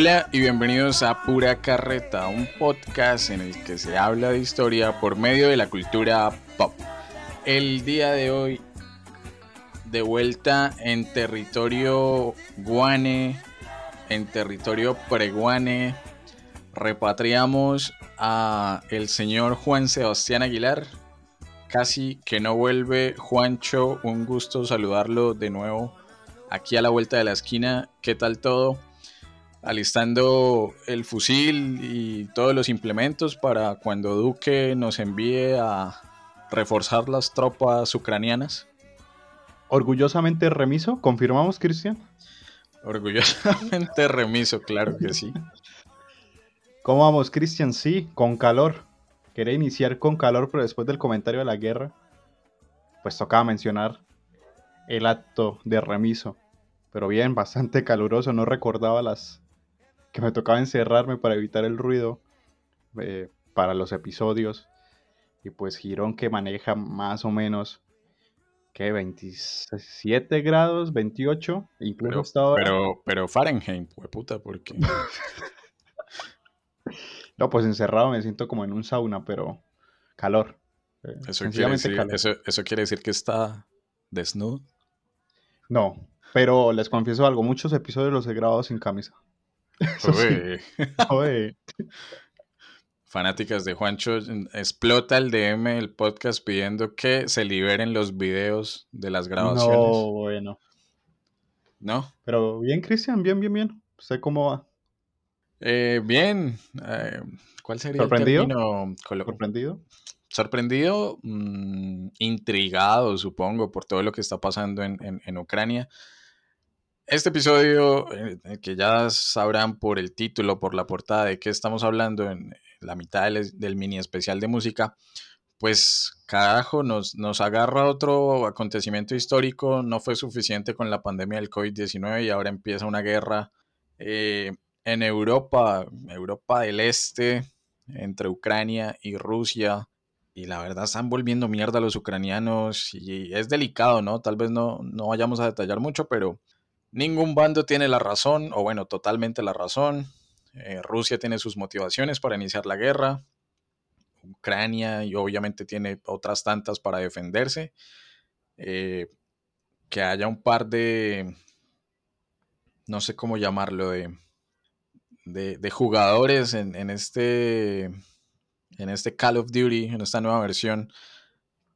Hola y bienvenidos a Pura Carreta, un podcast en el que se habla de historia por medio de la cultura pop. El día de hoy, de vuelta en territorio guane, en territorio preguane, repatriamos a el señor Juan Sebastián Aguilar. Casi que no vuelve Juancho, un gusto saludarlo de nuevo aquí a la vuelta de la esquina. ¿Qué tal todo? Alistando el fusil y todos los implementos para cuando Duque nos envíe a reforzar las tropas ucranianas. Orgullosamente remiso, ¿confirmamos, Cristian? Orgullosamente remiso, claro que sí. ¿Cómo vamos, Cristian? Sí, con calor. Quería iniciar con calor, pero después del comentario de la guerra, pues tocaba mencionar el acto de remiso. Pero bien, bastante caluroso, no recordaba las que me tocaba encerrarme para evitar el ruido eh, para los episodios. Y pues Girón que maneja más o menos, ¿qué? 27 grados, 28, incluso pero, Pero, pero Fahrenheit, pues puta, porque... no, pues encerrado me siento como en un sauna, pero calor. Eh, eso, quiere decir, Eso, eso quiere decir que está desnudo. No, pero les confieso algo, muchos episodios los he grabado sin camisa. Fanáticas de Juancho, explota el DM el podcast pidiendo que se liberen los videos de las grabaciones. No, bueno. ¿No? Pero bien, Cristian, bien, bien, bien. Sé cómo va. Eh, bien. Eh, ¿Cuál sería ¿Sorprendido? el término? ¿Sorprendido? Sorprendido, mm, intrigado, supongo, por todo lo que está pasando en, en Ucrania. Este episodio, eh, que ya sabrán por el título, por la portada de qué estamos hablando en la mitad del, mini especial de música, pues carajo, nos, nos agarra otro acontecimiento histórico. No fue suficiente con la pandemia del COVID-19 y ahora empieza una guerra eh, en Europa, Europa del Este, entre Ucrania y Rusia. Y la verdad están volviendo mierda los ucranianos y es delicado, ¿no? Tal vez no, no vayamos a detallar mucho, pero Ningún bando tiene la razón, o bueno, totalmente la razón. Eh, Rusia tiene sus motivaciones para iniciar la guerra. Ucrania y obviamente tiene otras tantas para defenderse. Eh, que haya un par de, no sé cómo llamarlo, de, de, jugadores en, en, este, en este Call of Duty, en esta nueva versión,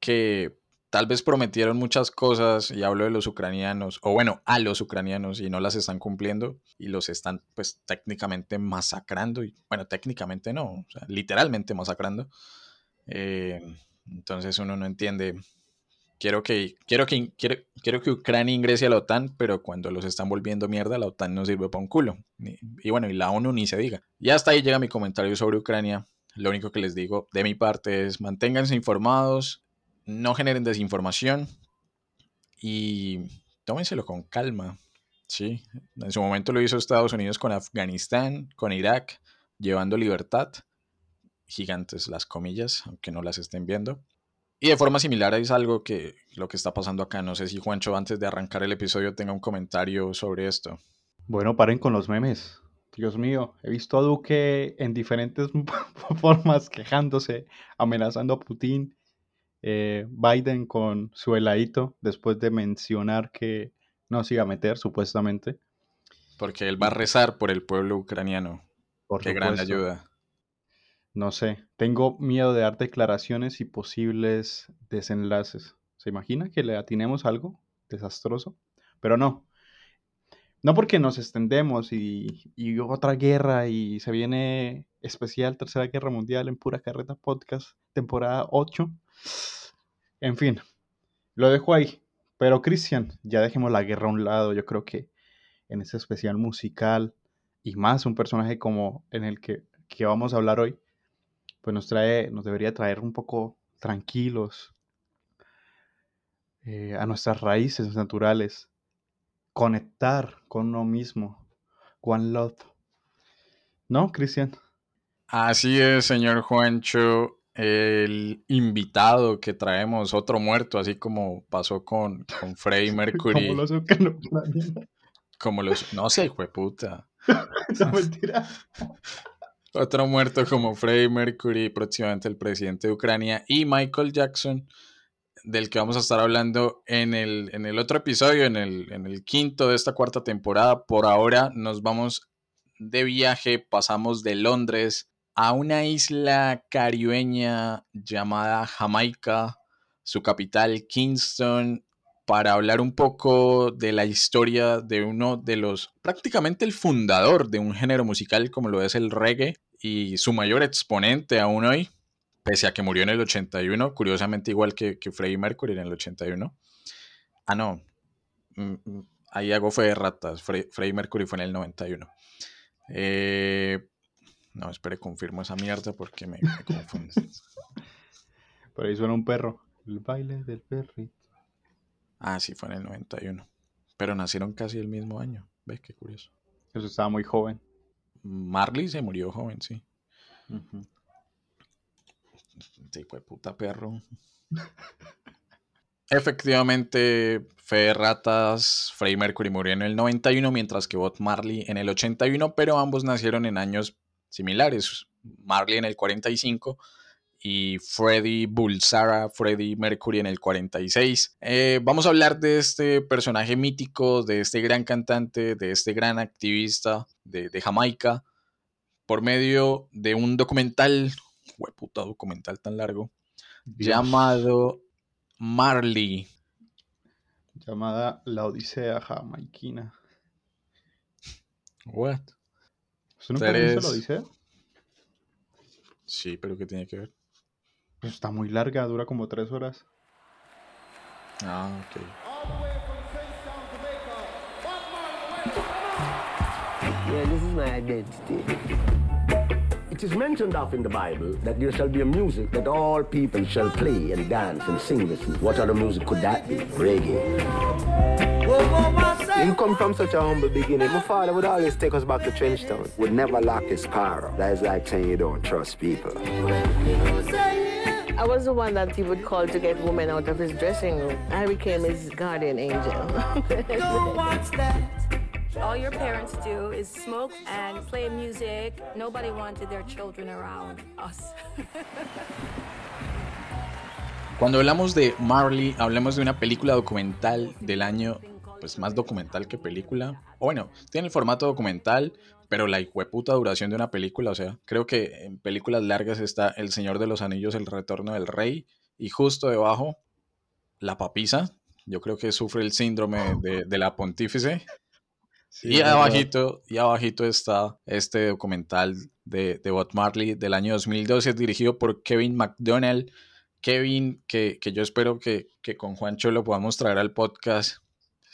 que tal vez prometieron muchas cosas, y hablo de los ucranianos, o bueno, a los ucranianos, y no las están cumpliendo, y los están pues técnicamente masacrando, y bueno, técnicamente no, literalmente masacrando. Eh, entonces uno no entiende. Quiero que, quiero, que, quiero, quiero que Ucrania ingrese a la OTAN, pero cuando los están volviendo mierda, la OTAN no sirve para un culo. Y, y bueno, y la ONU ni se diga. Y hasta ahí llega mi comentario sobre Ucrania. Lo único que les digo de mi parte es manténganse informados, no generen desinformación y tómenselo con calma. Sí, en su momento lo hizo Estados Unidos con Afganistán, con Irak, llevando libertad. Gigantes las comillas, aunque no las estén viendo. Y de forma similar es algo que lo que está pasando acá. No sé si Juancho antes de arrancar el episodio tenga un comentario sobre esto. Bueno, paren con los memes. Dios mío, he visto a Duque en diferentes formas quejándose, amenazando a Putin eh, Biden con su heladito después de mencionar que no se iba a meter, supuestamente. Porque él va a rezar por el pueblo ucraniano. Por Qué gran ayuda. No sé, tengo miedo de dar declaraciones y posibles desenlaces. ¿Se imagina que le atinemos algo desastroso? Pero no. No porque nos extendemos y, y otra guerra y se viene especial Tercera Guerra Mundial en Pura Carreta Podcast, temporada 8. En fin, lo dejo ahí. Pero Cristian, ya dejemos la guerra a un lado. Yo creo que en ese especial musical y más un personaje como en el que, vamos a hablar hoy, pues nos trae, nos debería traer un poco tranquilos eh, a nuestras raíces naturales, conectar con uno mismo, one love. ¿No, Cristian? Así es, señor Juancho el invitado que traemos, otro muerto, así como pasó con, con Freddie Mercury. Como los. No sé, hijo de puta. no mentira. Otro muerto como Freddie Mercury, próximamente el presidente de Ucrania, y Michael Jackson, del que vamos a estar hablando en el, en el otro episodio, en el, en el quinto de esta cuarta temporada. Por ahora nos vamos de viaje, pasamos de Londres a una isla caribeña llamada Jamaica, su capital Kingston, para hablar un poco de la historia de uno de los, prácticamente el fundador de un género musical como lo es el reggae y su mayor exponente aún hoy, pese a que murió en el 81, curiosamente igual que, que Freddie Mercury en el 81. Ah, no, mm, mm, ahí hago fue de ratas, Freddie Mercury fue en el 91. Eh, no, espere, confirmo esa mierda porque me, me confunde. Por ahí suena un perro. El baile del perrito. Ah, sí, fue en el 91. Pero nacieron casi el mismo año. ¿Ves qué curioso? Eso estaba muy joven. Marley se murió joven, sí. Sí, fue puta perro. Efectivamente, Fede Ratas, Freddie Mercury murió en el 91, mientras que Bob Marley en el 81, pero ambos nacieron en años similares. Marley en el 45 y Freddie Bulsara, Freddie Mercury en el 46. Eh, vamos a hablar de este personaje mítico, de este gran cantante, de este gran activista de, Jamaica, por medio de un documental, puta documental tan largo, llamado Marley. Llamada La Odisea Jamaiquina. What? ¿Usted nunca visto La Odisea? Sí, pero ¿qué tiene que ver? Pues está muy larga, dura como tres horas. Ah, ok. Yeah, this is my identity. It is mentioned of in the Bible that there shall be a music that all people shall play and dance and sing with. What other music could that be? Reggae. You come from such a humble beginning. My father would always take us back to Trenchtown. Would never lock his car up. That is like saying you don't trust people. I was the one that he would call to get women out of his dressing room. I became his guardian angel. Go watch that. All your parents do is smoke and play music. Nobody wanted their children around us. Cuando hablamos de Marley, hablamos de una película documental del año, pues más documental que película. O bueno, tiene el formato documental, pero la puta duración de una película, o sea, creo que en películas largas está El Señor de los Anillos, El Retorno del Rey, y justo debajo, La Papisa, yo creo que sufre el síndrome de, la pontífice. y, abajito, y abajito está este documental de, de Bob Marley del año 2012, dirigido por Kevin McDonnell. Kevin, que, yo espero que, que, con Juancho lo podamos traer al podcast,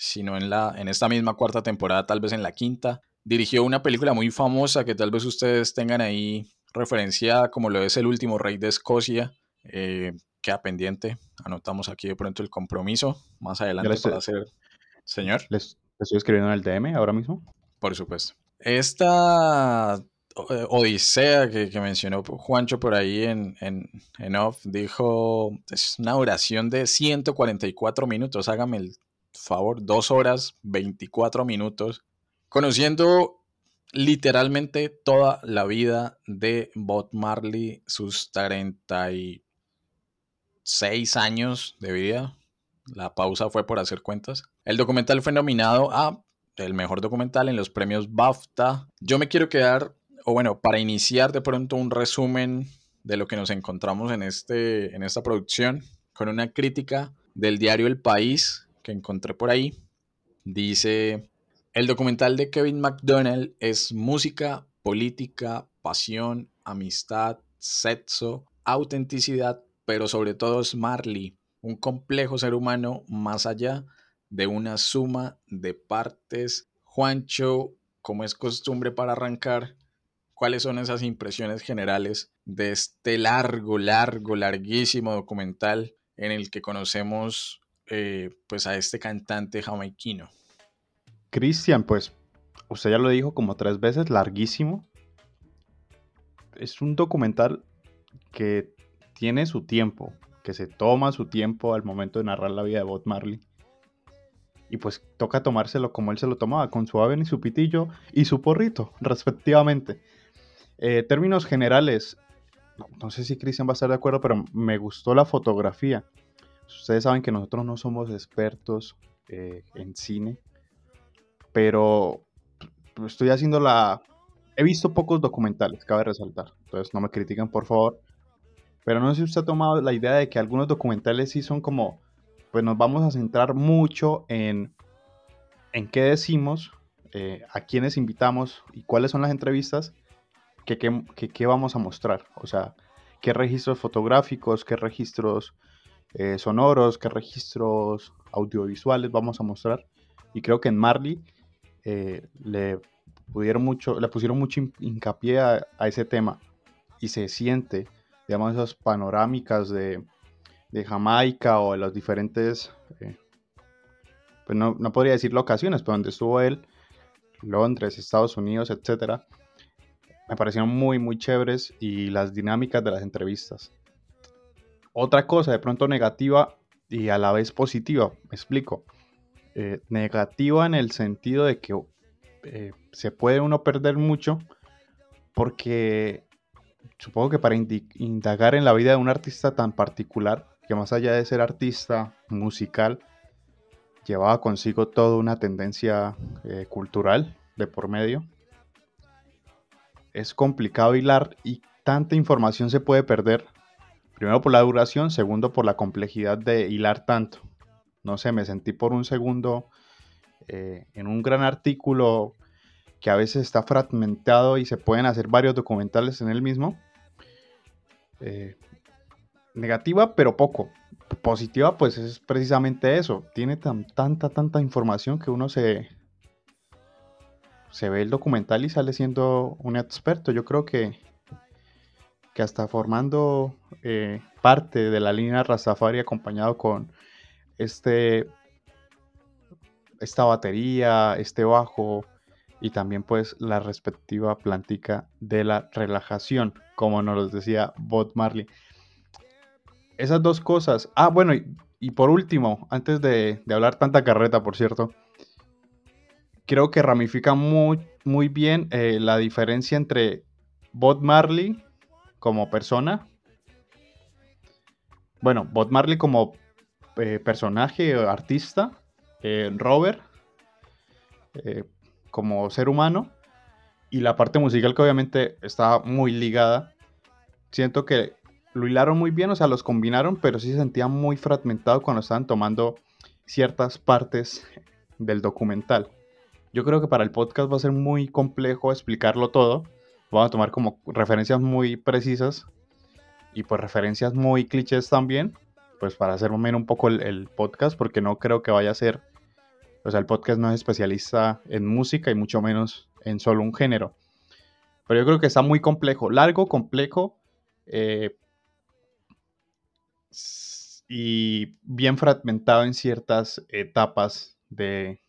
si no en, la, en esta misma cuarta temporada, tal vez en la quinta dirigió una película muy famosa que tal vez ustedes tengan ahí referenciada, como lo es El último rey de Escocia. Eh, queda pendiente. Anotamos aquí de pronto el compromiso. Más adelante para hacer. Señor. ¿Les, estoy escribiendo en el DM ahora mismo? Por supuesto. Esta eh, odisea que, mencionó Juancho por ahí en, en, en, off, dijo, es una duración de 144 minutos, hágame el favor, dos horas, 24 minutos conociendo literalmente toda la vida de Bob Marley, sus 36 años de vida. La pausa fue por hacer cuentas. El documental fue nominado a el mejor documental en los premios BAFTA. Yo me quiero quedar, o bueno, para iniciar de pronto un resumen de lo que nos encontramos en, este, en esta producción, con una crítica del diario El País encontré por ahí. Dice, el documental de Kevin McDonnell es música, política, pasión, amistad, sexo, autenticidad, pero sobre todo es Marley, un complejo ser humano más allá de una suma de partes. Juancho, como es costumbre para arrancar, ¿cuáles son esas impresiones generales de este largo, largo, larguísimo documental en el que conocemos eh, pues a este cantante jamaiquino? Cristian, pues usted ya lo dijo como tres veces, larguísimo. Es un documental que tiene su tiempo, que se toma su tiempo al momento de narrar la vida de Bob Marley. y pues toca tomárselo como él se lo tomaba, con su ave y su pitillo y su porrito, respectivamente. Eh, términos generales, no sé si Cristian va a estar de acuerdo, pero me gustó la fotografía. Ustedes saben que nosotros no somos expertos eh, en cine, pero estoy haciendo la... He visto pocos documentales, cabe resaltar, entonces no me critiquen por favor, pero no sé si usted ha tomado la idea de que algunos documentales sí son como pues nos vamos a centrar mucho en, en qué decimos, eh, a quiénes invitamos y cuáles son las entrevistas que, que, vamos a mostrar. O sea, qué registros fotográficos, qué registros eh, sonoros, qué registros audiovisuales vamos a mostrar. Y creo que en Marley eh, le, pudieron mucho, le pusieron mucho hincapié a, ese tema y se siente, digamos, esas panorámicas de, Jamaica o de los diferentes, eh, pues no, podría decir locaciones, pero donde estuvo él, Londres, Estados Unidos, etcétera, me parecieron muy, muy chéveres y las dinámicas de las entrevistas. Otra cosa de pronto negativa y a la vez positiva, me explico. Eh, negativa en el sentido de que eh, se puede uno perder mucho porque supongo que para indagar en la vida de un artista tan particular que más allá de ser artista musical, llevaba consigo toda una tendencia eh, cultural de por medio. Es complicado hilar y tanta información se puede perder. Primero por la duración, segundo por la complejidad de hilar tanto. No sé, me sentí por un segundo eh, en un gran artículo que a veces está fragmentado y se pueden hacer varios documentales en él mismo. Eh, negativa, pero poco. Positiva, pues es precisamente eso. Tiene tan, tanta, tanta información que uno se, se ve el documental y sale siendo un experto. Yo creo que, que hasta formando eh, parte de la línea Rastafari acompañado con este, esta batería, este bajo y también pues la respectiva plantica de la relajación, como nos decía Bob Marley esas dos cosas. Ah, bueno, y, por último, antes de, hablar tanta carreta, por cierto, creo que ramifica muy, muy bien eh, la diferencia entre Bob Marley como persona. Bueno, Bob Marley como eh, personaje artista, eh, Robert como ser humano y la parte musical que obviamente está muy ligada. Siento que lo hilaron muy bien, o sea, los combinaron, pero sí se sentía muy fragmentado cuando estaban tomando ciertas partes del documental. Yo creo que para el podcast va a ser muy complejo explicarlo todo. Vamos a tomar como referencias muy precisas y pues referencias muy clichés también, pues para hacer menos un poco el, podcast, porque no creo que vaya a ser, o sea, el podcast no es especialista en música y mucho menos en solo un género. Pero yo creo que está muy complejo, largo, complejo, eh, y bien fragmentado en ciertas etapas de,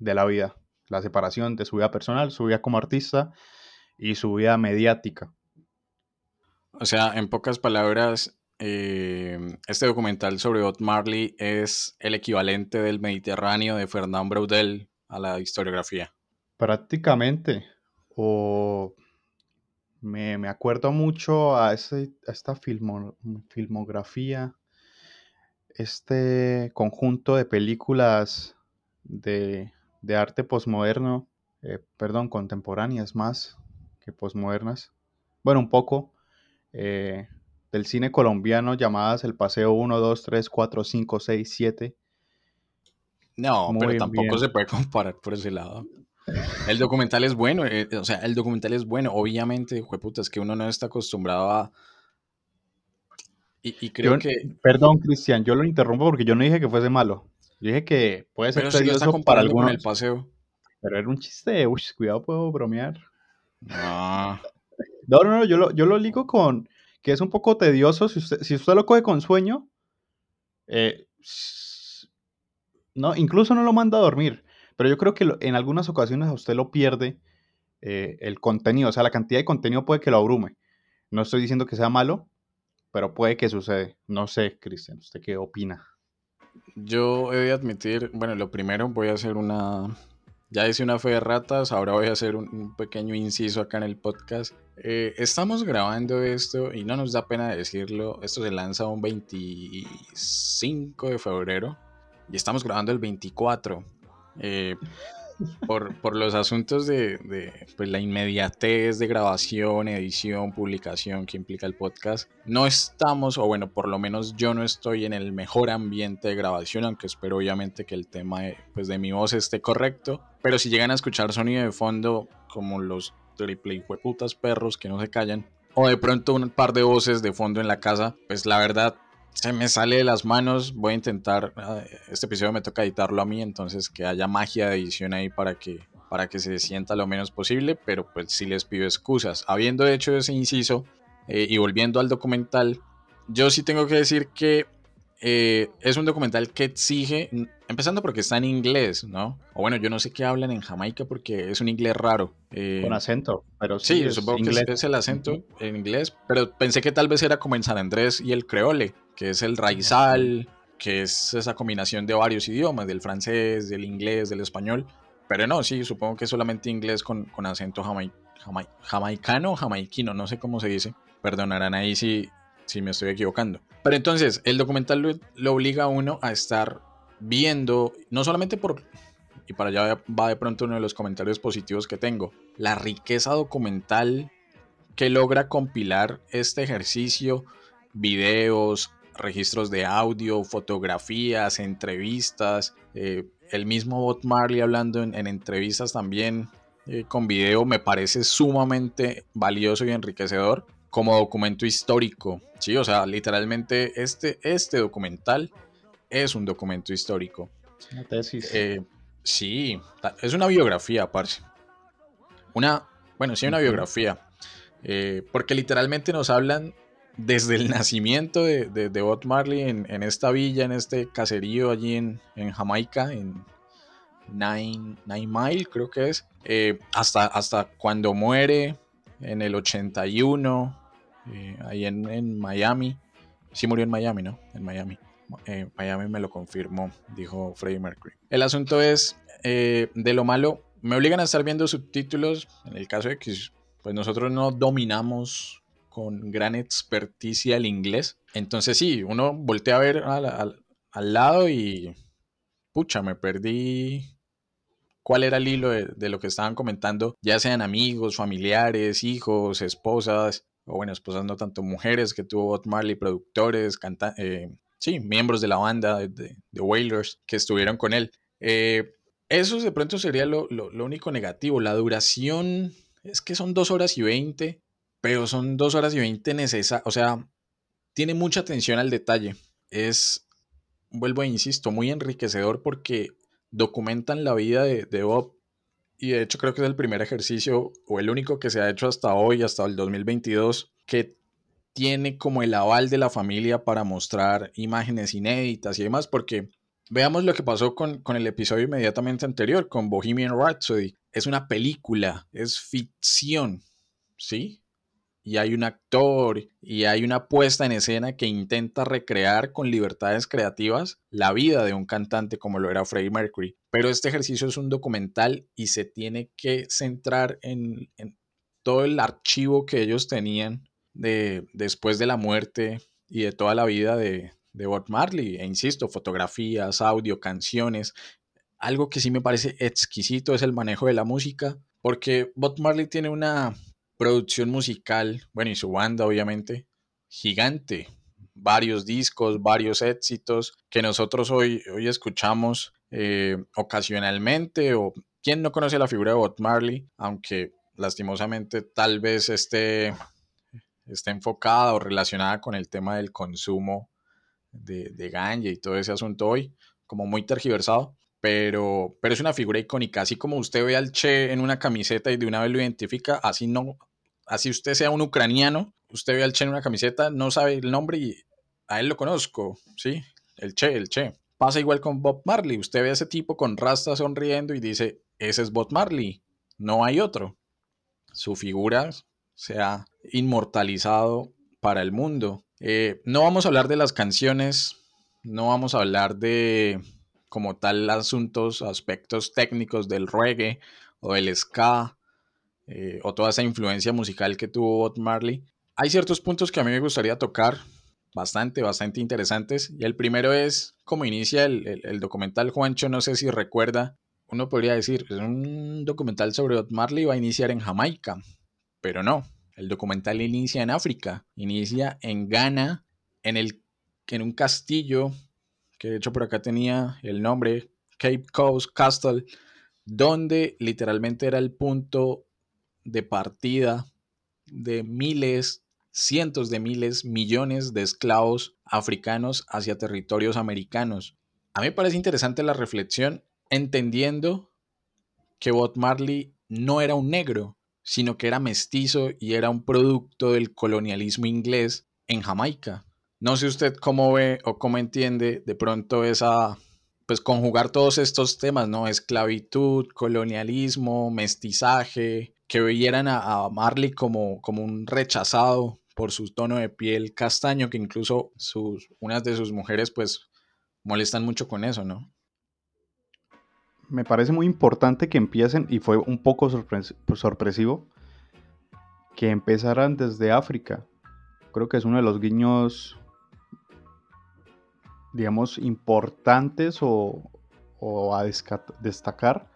la vida. La separación de su vida personal, su vida como artista y su vida mediática. O sea, en pocas palabras, eh, este documental sobre Bob Marley es el equivalente del Mediterráneo de Fernand Braudel a la historiografía. Prácticamente. O me, acuerdo mucho a, esta filmografía, este conjunto de películas de, arte posmoderno, eh, perdón, contemporáneas más que posmodernas. Bueno, un poco. Eh, del cine colombiano llamadas El Paseo 1, 2, 3, 4, 5, 6, 7. No, pero tampoco se puede comparar por ese lado. El documental es bueno, eh, o sea, el documental es bueno. Obviamente, puta, es que uno no está acostumbrado a. Y, creo que. Perdón, Cristian, yo lo interrumpo porque yo no dije que fuese malo. Yo dije que puede ser pero tedioso para algunos. el paseo. Pero era un chiste. Uy, cuidado, puedo bromear. No. No, no, yo lo, yo lo ligo con que es un poco tedioso. Si usted, si usted lo coge con sueño, eh, no, incluso no lo manda a dormir. Pero yo creo que en algunas ocasiones a usted lo pierde eh, el contenido, o sea, la cantidad de contenido puede que lo abrume. No estoy diciendo que sea malo, pero puede que sucede. No sé, Cristian, ¿usted qué opina? yo he de admitir, bueno, lo primero voy a hacer una, ya hice una fe de ratas, ahora voy a hacer un, pequeño inciso acá en el podcast. Eh, estamos grabando esto y no nos da pena decirlo, esto se lanza un 25 de febrero y estamos grabando el 24. Eh, por, los asuntos de, pues, la inmediatez de grabación, edición, publicación que implica el podcast, no estamos, o bueno, por lo menos yo no estoy en el mejor ambiente de grabación, aunque espero obviamente que el tema de, pues, de mi voz esté correcto. Pero si llegan a escuchar sonido de fondo, como los triple putas perros que no se callan, o de pronto un par de voces de fondo en la casa, pues la verdad se me sale de las manos. Voy a intentar, ah, este episodio me toca editarlo a mí, entonces que haya magia de edición ahí para que, para que se sienta lo menos posible, pero pues sí les pido excusas. Habiendo hecho ese inciso eh, y volviendo al documental, yo sí tengo que decir que eh, es un documental que exige, empezando porque está en inglés, ¿no? O bueno, yo no sé qué hablan en Jamaica porque es un inglés raro. Eh, Con acento, pero sí. Sí, supongo que es el acento en inglés, pero pensé que tal vez era como en San Andrés y el creole, que es el raizal, que es esa combinación de varios idiomas, del francés, del inglés, del español. Pero no, sí, supongo que es solamente inglés con, con acento jamai, jamaicano o jamaiquino, no sé cómo se dice. Perdonarán ahí si, si me estoy equivocando. Pero entonces, el documental lo, obliga a uno a estar viendo, no solamente por, y para allá va de pronto uno de los comentarios positivos que tengo, la riqueza documental que logra compilar este ejercicio, videos, registros de audio, fotografías, entrevistas, eh, el mismo Bob Marley hablando en, entrevistas también eh, con video me parece sumamente valioso y enriquecedor como documento histórico. Sí, o sea, literalmente este, este documental es un documento histórico. Una tesis. Eh, sí, es una biografía, parce. Una, bueno, sí, una biografía. Eh, porque literalmente nos hablan desde el nacimiento de, de, Bob Marley en, esta villa, en este caserío allí en, Jamaica, en Nine, Mile, creo que es, eh, hasta, hasta cuando muere, en el 81, eh, ahí en, Miami. Sí murió en Miami, ¿no? En Miami. Eh, Miami me lo confirmó, dijo Freddie Mercury. El asunto es, eh, de lo malo, me obligan a estar viendo subtítulos, en el caso de que pues nosotros no dominamos con gran experticia el inglés. Entonces sí, uno voltea a ver al, al lado y, pucha, me perdí cuál era el hilo de, lo que estaban comentando, ya sean amigos, familiares, hijos, esposas, o bueno, esposas no tanto, mujeres que tuvo Bob Marley, productores, eh, sí, miembros de la banda de, de, Wailers que estuvieron con él. Eh, eso de pronto sería lo, único negativo. La duración es que son dos horas y veinte, pero son dos horas y veinte necesarias, o sea, tiene mucha atención al detalle. Es, vuelvo e insisto, muy enriquecedor porque documentan la vida de, Bob y de hecho creo que es el primer ejercicio o el único que se ha hecho hasta hoy, hasta el 2022, que tiene como el aval de la familia para mostrar imágenes inéditas y demás, porque veamos lo que pasó con, con el episodio inmediatamente anterior, con Bohemian Rhapsody. Es una película, es ficción, ¿sí? y hay un actor y hay una puesta en escena que intenta recrear con libertades creativas la vida de un cantante como lo era Freddie Mercury. Pero este ejercicio es un documental y se tiene que centrar en, todo el archivo que ellos tenían de, después de la muerte y de toda la vida de, de Bob Marley. E insisto, fotografías, audio, canciones. Algo que sí me parece exquisito es el manejo de la música, porque Bob Marley tiene una producción musical, bueno, y su banda obviamente, gigante. Varios discos, varios éxitos que nosotros hoy, hoy escuchamos eh, ocasionalmente o quién no conoce la figura de Bob Marley, aunque lastimosamente tal vez esté, esté enfocada o relacionada con el tema del consumo de, de y todo ese asunto hoy, como muy tergiversado pero, pero es una figura icónica. Así como usted ve al Che en una camiseta y de una vez lo identifica, así no, así usted sea un ucraniano, usted ve al Che en una camiseta, no sabe el nombre y a él lo conozco, ¿sí? El Che, el Che. Pasa igual con Bob Marley, usted ve a ese tipo con rasta sonriendo y dice, ese es Bob Marley, no hay otro. Su figura se ha inmortalizado para el mundo. Eh, no vamos a hablar de las canciones no vamos a hablar de como tal asuntos, aspectos técnicos del reggae o del ska eh, o toda esa influencia musical que tuvo Bob Marley. Hay ciertos puntos que a mí me gustaría tocar, bastante, bastante interesantes. Y el primero es cómo inicia el, el documental Juancho, no sé si recuerda, uno podría decir, es un documental sobre Bob Marley, va a iniciar en Jamaica, pero no, el documental inicia en África, inicia en Ghana, en, el, en un castillo, que de hecho por acá tenía el nombre, Cape Coast Castle, donde literalmente era el punto de partida de miles, cientos de miles, millones de esclavos africanos hacia territorios americanos. A mí me parece interesante la reflexión entendiendo que Bob Marley no era un negro, sino que era mestizo y era un producto del colonialismo inglés en Jamaica. No sé usted cómo ve o cómo entiende de pronto esa, pues conjugar todos estos temas, ¿no? Esclavitud, colonialismo, mestizaje, que veyeran a, Marley como, como un rechazado por su tono de piel castaño, que incluso sus, unas de sus mujeres pues molestan mucho con eso, ¿no? Me parece muy importante que empiecen, y fue un poco sorpresivo, que empezaran desde África. Creo que es uno de los guiños, digamos, importantes o, a destacar.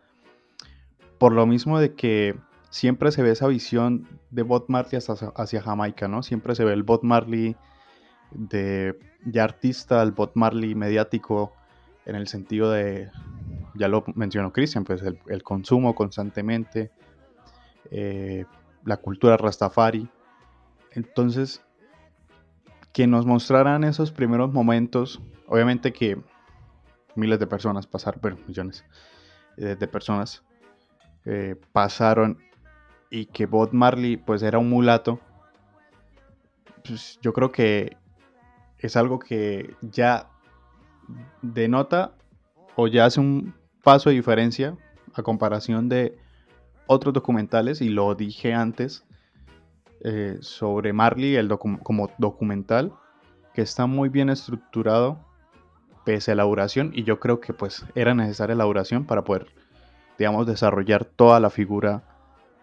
Por lo mismo de que siempre se ve esa visión de Bob Marley hacia, Jamaica, ¿no? Siempre se ve el Bob Marley de, de artista, el Bob Marley mediático, en el sentido de ya lo mencionó Cristian, pues el, consumo constantemente, eh, la cultura rastafari. Entonces, que nos mostraran esos primeros momentos, obviamente que miles de personas pasaron, bueno, millones eh, de personas eh, pasaron y que Bob Marley pues era un mulato, pues yo creo que es algo que ya denota o ya hace un paso de diferencia a comparación de otros documentales, y lo dije antes, eh, sobre Marley el como documental, que está muy bien estructurado pese a la duración, y yo creo que pues era necesaria la duración para poder, digamos, desarrollar toda la figura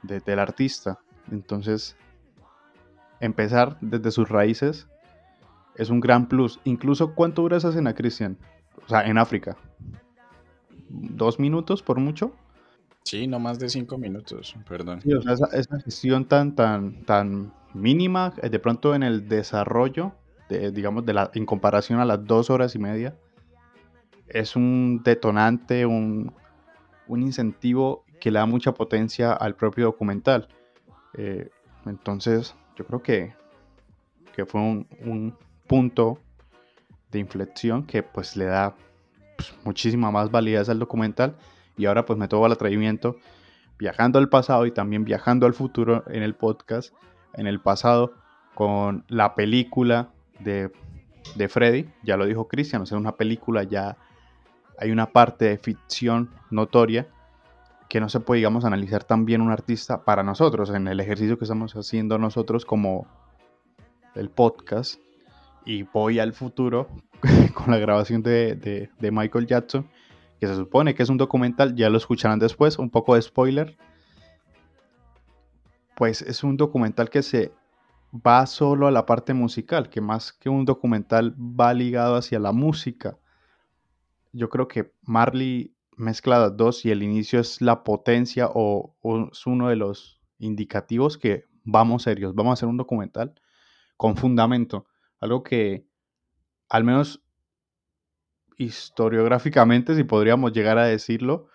del artista. Entonces, empezar desde sus raíces es un gran plus. Incluso, ¿cuánto dura esa escena, Cristian? O sea, en África dos minutos por mucho. Sí, no más de cinco minutos, perdón. Sí, o sea, esa, gestión tan, tan, tan mínima, eh, de pronto en el desarrollo, de, digamos, de la, en comparación a las dos horas y media, es un detonante, un, un incentivo que le da mucha potencia al propio documental. Eh, entonces, yo creo que, que fue un, un punto de inflexión que pues le da pues, muchísima más validez al documental. Y ahora pues me tomo el atrevimiento viajando al pasado y también viajando al futuro en el podcast, en el pasado con la película de, de Freddy, ya lo dijo Cristian, o sea, una película ya hay una parte de ficción notoria que no se puede, digamos, analizar tan bien un artista para nosotros, en el ejercicio que estamos haciendo nosotros como el podcast, y voy al futuro con la grabación de, Michael Jackson, que se supone que es un documental, ya lo escucharán después, un poco de spoiler. Pues es un documental que se va solo a la parte musical, que más que un documental va ligado hacia la música. Yo creo que Marley mezcla las dos y el inicio es la potencia o, o es uno de los indicativos que vamos serios, vamos a hacer un documental con fundamento, algo que al menos historiográficamente, si podríamos llegar a decirlo,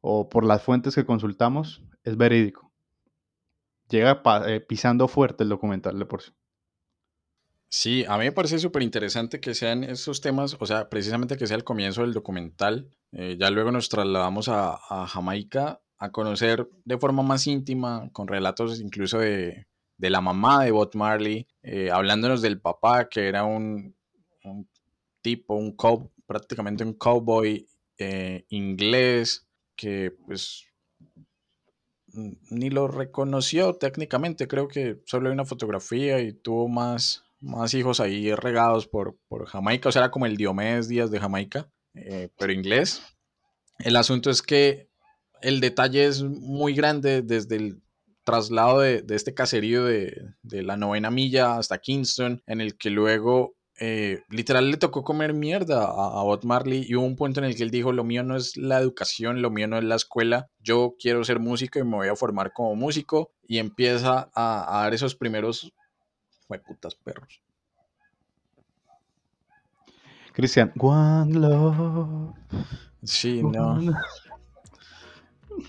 o por las fuentes que consultamos, es verídico. Llega eh, pisando fuerte el documental de por sí. Sí, a mí me parece súper interesante que sean estos temas, o sea, precisamente que sea el comienzo del documental. Eh, ya luego nos trasladamos a, Jamaica a conocer de forma más íntima, con relatos incluso de, la mamá de Bob Marley, eh, hablándonos del papá, que era un, un tipo, un cow, prácticamente un cowboy eh, inglés que pues ni lo reconoció técnicamente, creo que solo hay una fotografía y tuvo más, más hijos ahí regados por, por Jamaica, o sea, era como el Diomedes Díaz de Jamaica, eh, pero inglés. El asunto es que el detalle es muy grande desde el traslado de, este caserío de, la novena milla hasta Kingston, en el que luego eh, literal le tocó comer mierda a, a Bob Marley y hubo un punto en el que él dijo, lo mío no es la educación, lo mío no es la escuela, yo quiero ser músico y me voy a formar como músico y empieza a, dar esos primeros, putas perros. Cristian, One Love. Sí, no.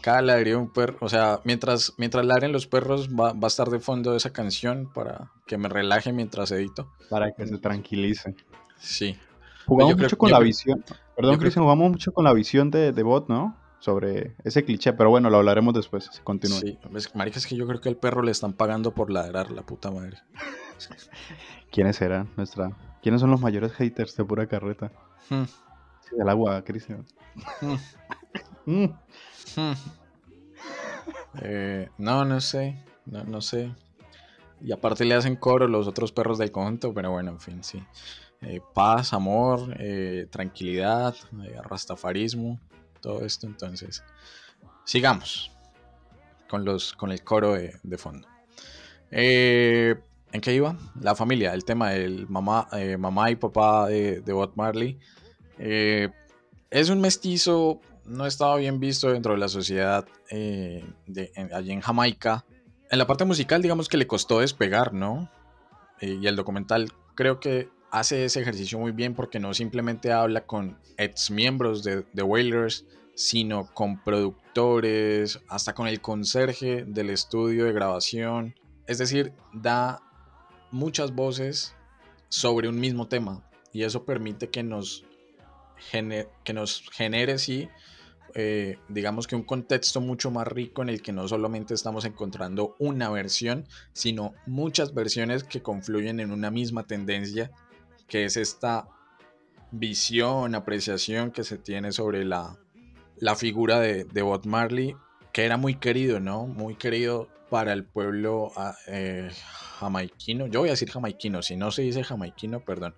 Cada ladrillo un perro, o sea, mientras, mientras ladren los perros va, a estar de fondo esa canción para que me relaje mientras edito. Para que se tranquilice. Sí. Jugamos mucho con la visión, perdón Cristian, jugamos mucho con la visión de, de Bot, ¿no? Sobre ese cliché, pero bueno, lo hablaremos después, continúa. Sí, marica, es que yo creo que al perro le están pagando por ladrar, la puta madre. ¿Quiénes serán nuestra... ¿Quiénes son los mayores haters de pura carreta? Hmm. Sí, del agua, Cristian. Hmm. Eh, no, no sé. No, sé. Y aparte le hacen coro los otros perros del conjunto, pero bueno, en fin, sí. Eh, paz, amor, eh, tranquilidad, rastafarismo, todo esto. Entonces, sigamos con, los, con el coro de, fondo. ¿En qué iba? La familia, el tema del mamá, mamá y papá de, de Bob Marley. es un mestizo no estaba bien visto dentro de la sociedad eh, de, allí en Jamaica. En la parte musical, digamos que le costó despegar, ¿no? Eh, y el documental creo que hace ese ejercicio muy bien porque no simplemente habla con ex miembros de The Wailers, sino con productores, hasta con el conserje del estudio de grabación. Es decir, da muchas voces sobre un mismo tema y eso permite que nos, que nos genere, sí, eh, digamos que un contexto mucho más rico en el que no solamente estamos encontrando una versión, sino muchas versiones que confluyen en una misma tendencia, que es esta visión, apreciación que se tiene sobre la, la figura de, de Bob Marley, que era muy querido, ¿no? Muy querido para el pueblo ah, eh, jamaiquino. Yo voy a decir jamaiquino, si no se dice jamaiquino, perdón.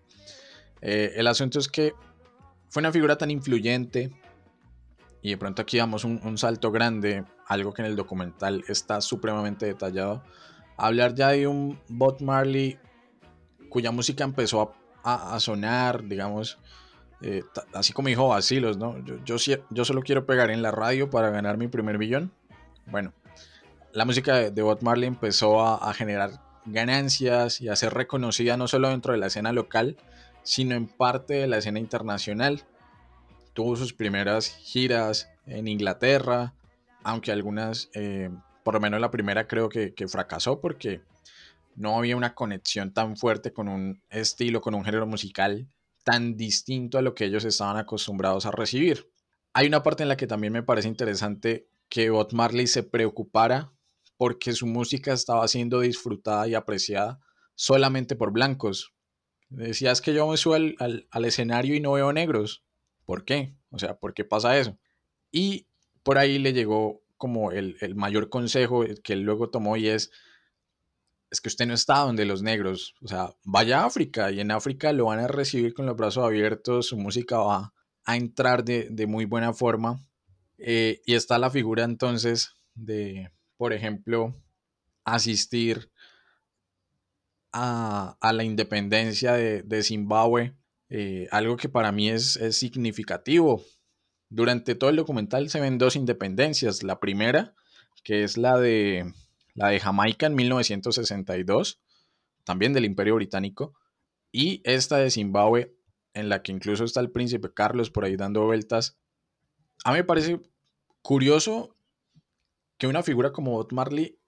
Eh, el asunto es que fue una figura tan influyente, y de pronto aquí damos un, salto grande, algo que en el documental está supremamente detallado. Hablar ya de un Bob Marley cuya música empezó a, sonar, digamos, eh, así como dijo Basilos, ¿no? Yo, yo, solo quiero pegar en la radio para ganar mi primer billón. Bueno, la música de, Bob Marley empezó a, a, generar ganancias y a ser reconocida no solo dentro de la escena local, sino en parte de la escena internacional tuvo sus primeras giras en Inglaterra, aunque algunas, eh, por lo menos la primera creo que, fracasó porque no había una conexión tan fuerte con un estilo, con un género musical tan distinto a lo que ellos estaban acostumbrados a recibir. Hay una parte en la que también me parece interesante que Bob Marley se preocupara porque su música estaba siendo disfrutada y apreciada solamente por blancos. Decía, es que yo me subo al escenario y no veo negros. ¿Por qué? O sea, ¿por qué pasa eso? Y por ahí le llegó como el, mayor consejo que él luego tomó y es, es que usted no está donde los negros, o sea, vaya a África y en África lo van a recibir con los brazos abiertos, su música va a entrar de, muy buena forma. Eh, y está la figura entonces de, por ejemplo, asistir a, la independencia de, de Zimbabue eh, algo que para mí es, significativo. Durante todo el documental se ven dos independencias. La primera, que es la de, la de Jamaica en 1962, también del Imperio Británico, y esta de Zimbabue, en la que incluso está el príncipe Carlos por ahí dando vueltas. A mí me parece curioso que una figura como Bob Marley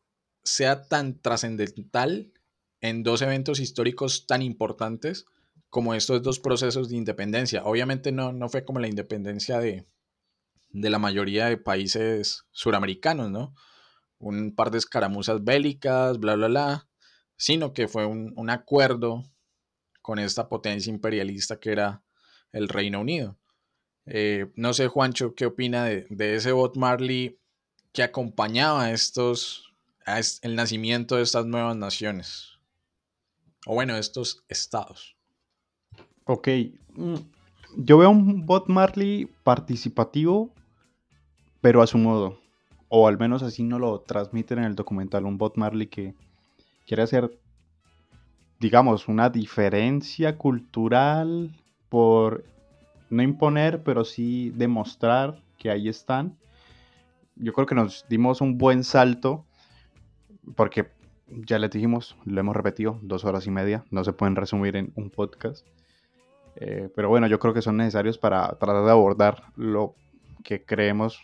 sea tan trascendental en dos eventos históricos tan importantes como estos dos procesos de independencia. Obviamente no, no fue como la independencia de, la mayoría de países suramericanos, ¿no? Un par de escaramuzas bélicas, bla, bla, bla, sino que fue un, acuerdo con esta potencia imperialista que era el Reino Unido. Eh, no sé, Juancho, ¿qué opina de, ese Bob Marley que acompañaba estos, el nacimiento de estas nuevas naciones? O bueno, estos estados. Ok. mm, Yo veo un Bob Marley participativo, pero a su modo. O al menos así no lo transmiten en el documental. Un Bob Marley que quiere hacer, digamos, una diferencia cultural por no imponer, pero sí demostrar que ahí están. Yo creo que nos dimos un buen salto, porque ya les dijimos, lo hemos repetido, dos horas y media, no se pueden resumir en un podcast. Eh, pero bueno, yo creo que son necesarios para tratar de abordar lo que creemos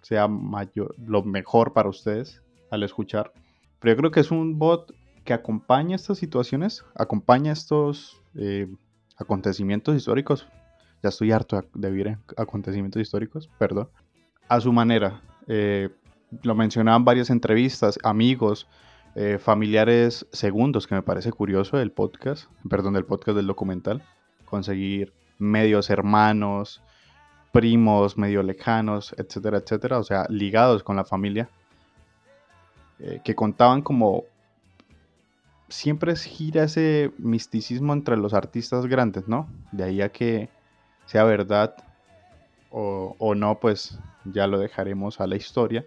sea mayor, lo mejor para ustedes al escuchar. Pero yo creo que es un bot que acompaña estas situaciones, acompaña estos eh, acontecimientos históricos. Ya estoy harto de vivir en acontecimientos históricos, perdón. A su manera. Eh, lo mencionaban varias entrevistas, amigos, eh, familiares segundos, que me parece curioso del podcast, perdón, del podcast del documental. Conseguir medios hermanos, primos medio lejanos, etcétera, etcétera, o sea, ligados con la familia, eh, que contaban como siempre gira ese misticismo entre los artistas grandes, ¿no? De ahí a que sea verdad o, o no, pues ya lo dejaremos a la historia,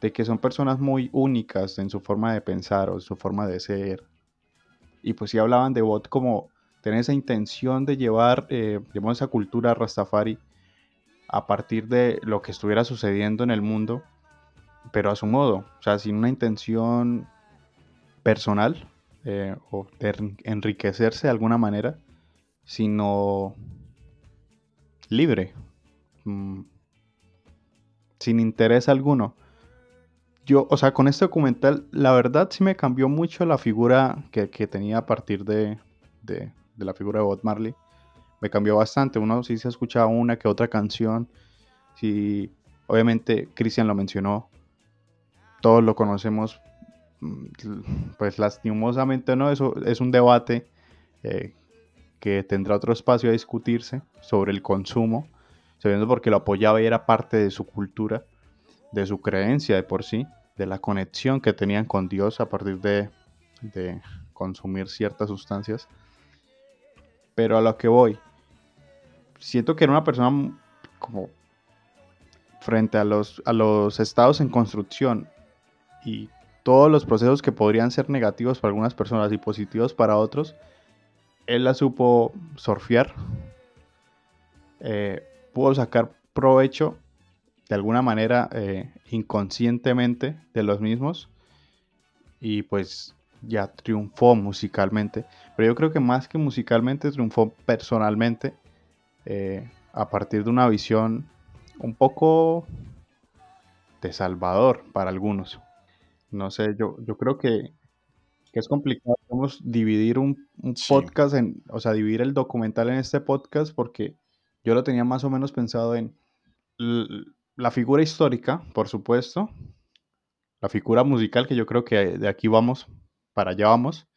de que son personas muy únicas en su forma de pensar o en su forma de ser. Y pues sí hablaban de Bot como tener esa intención de llevar, eh, esa cultura Rastafari a partir de lo que estuviera sucediendo en el mundo, pero a su modo, o sea, sin una intención personal eh, o de en- enriquecerse de alguna manera, sino libre, mm, sin interés alguno. Yo, o sea, con este documental, la verdad sí me cambió mucho la figura que, que tenía a partir de, de- la figura de Bob Marley. Me cambió bastante. Uno sí se ha escuchado una que otra canción. Sí, obviamente, Cristian lo mencionó. Todos lo conocemos. mm, Pues lastimosamente no, eso es un debate eh, que tendrá otro espacio a discutirse sobre el consumo, sabiendo porque lo apoyaba y era parte de su cultura, de su creencia de por sí, de la conexión que tenían con Dios a partir de, consumir ciertas sustancias. Pero a lo que voy, siento que era una persona como frente a los, a los estados en construcción y todos los procesos que podrían ser negativos para algunas personas y positivos para otros, él la supo surfear, eh, pudo sacar provecho de alguna manera eh, inconscientemente de los mismos y pues ya triunfó musicalmente. Pero yo creo que más que musicalmente triunfó personalmente eh, a partir de una visión un poco de Salvador para algunos. No sé, yo, yo creo que, que es complicado digamos, dividir un, un Sí. podcast en, o sea, dividir el documental en este podcast porque yo lo tenía más o menos pensado en la figura histórica, por supuesto, la figura musical, que yo creo que de aquí vamos, para allá vamos,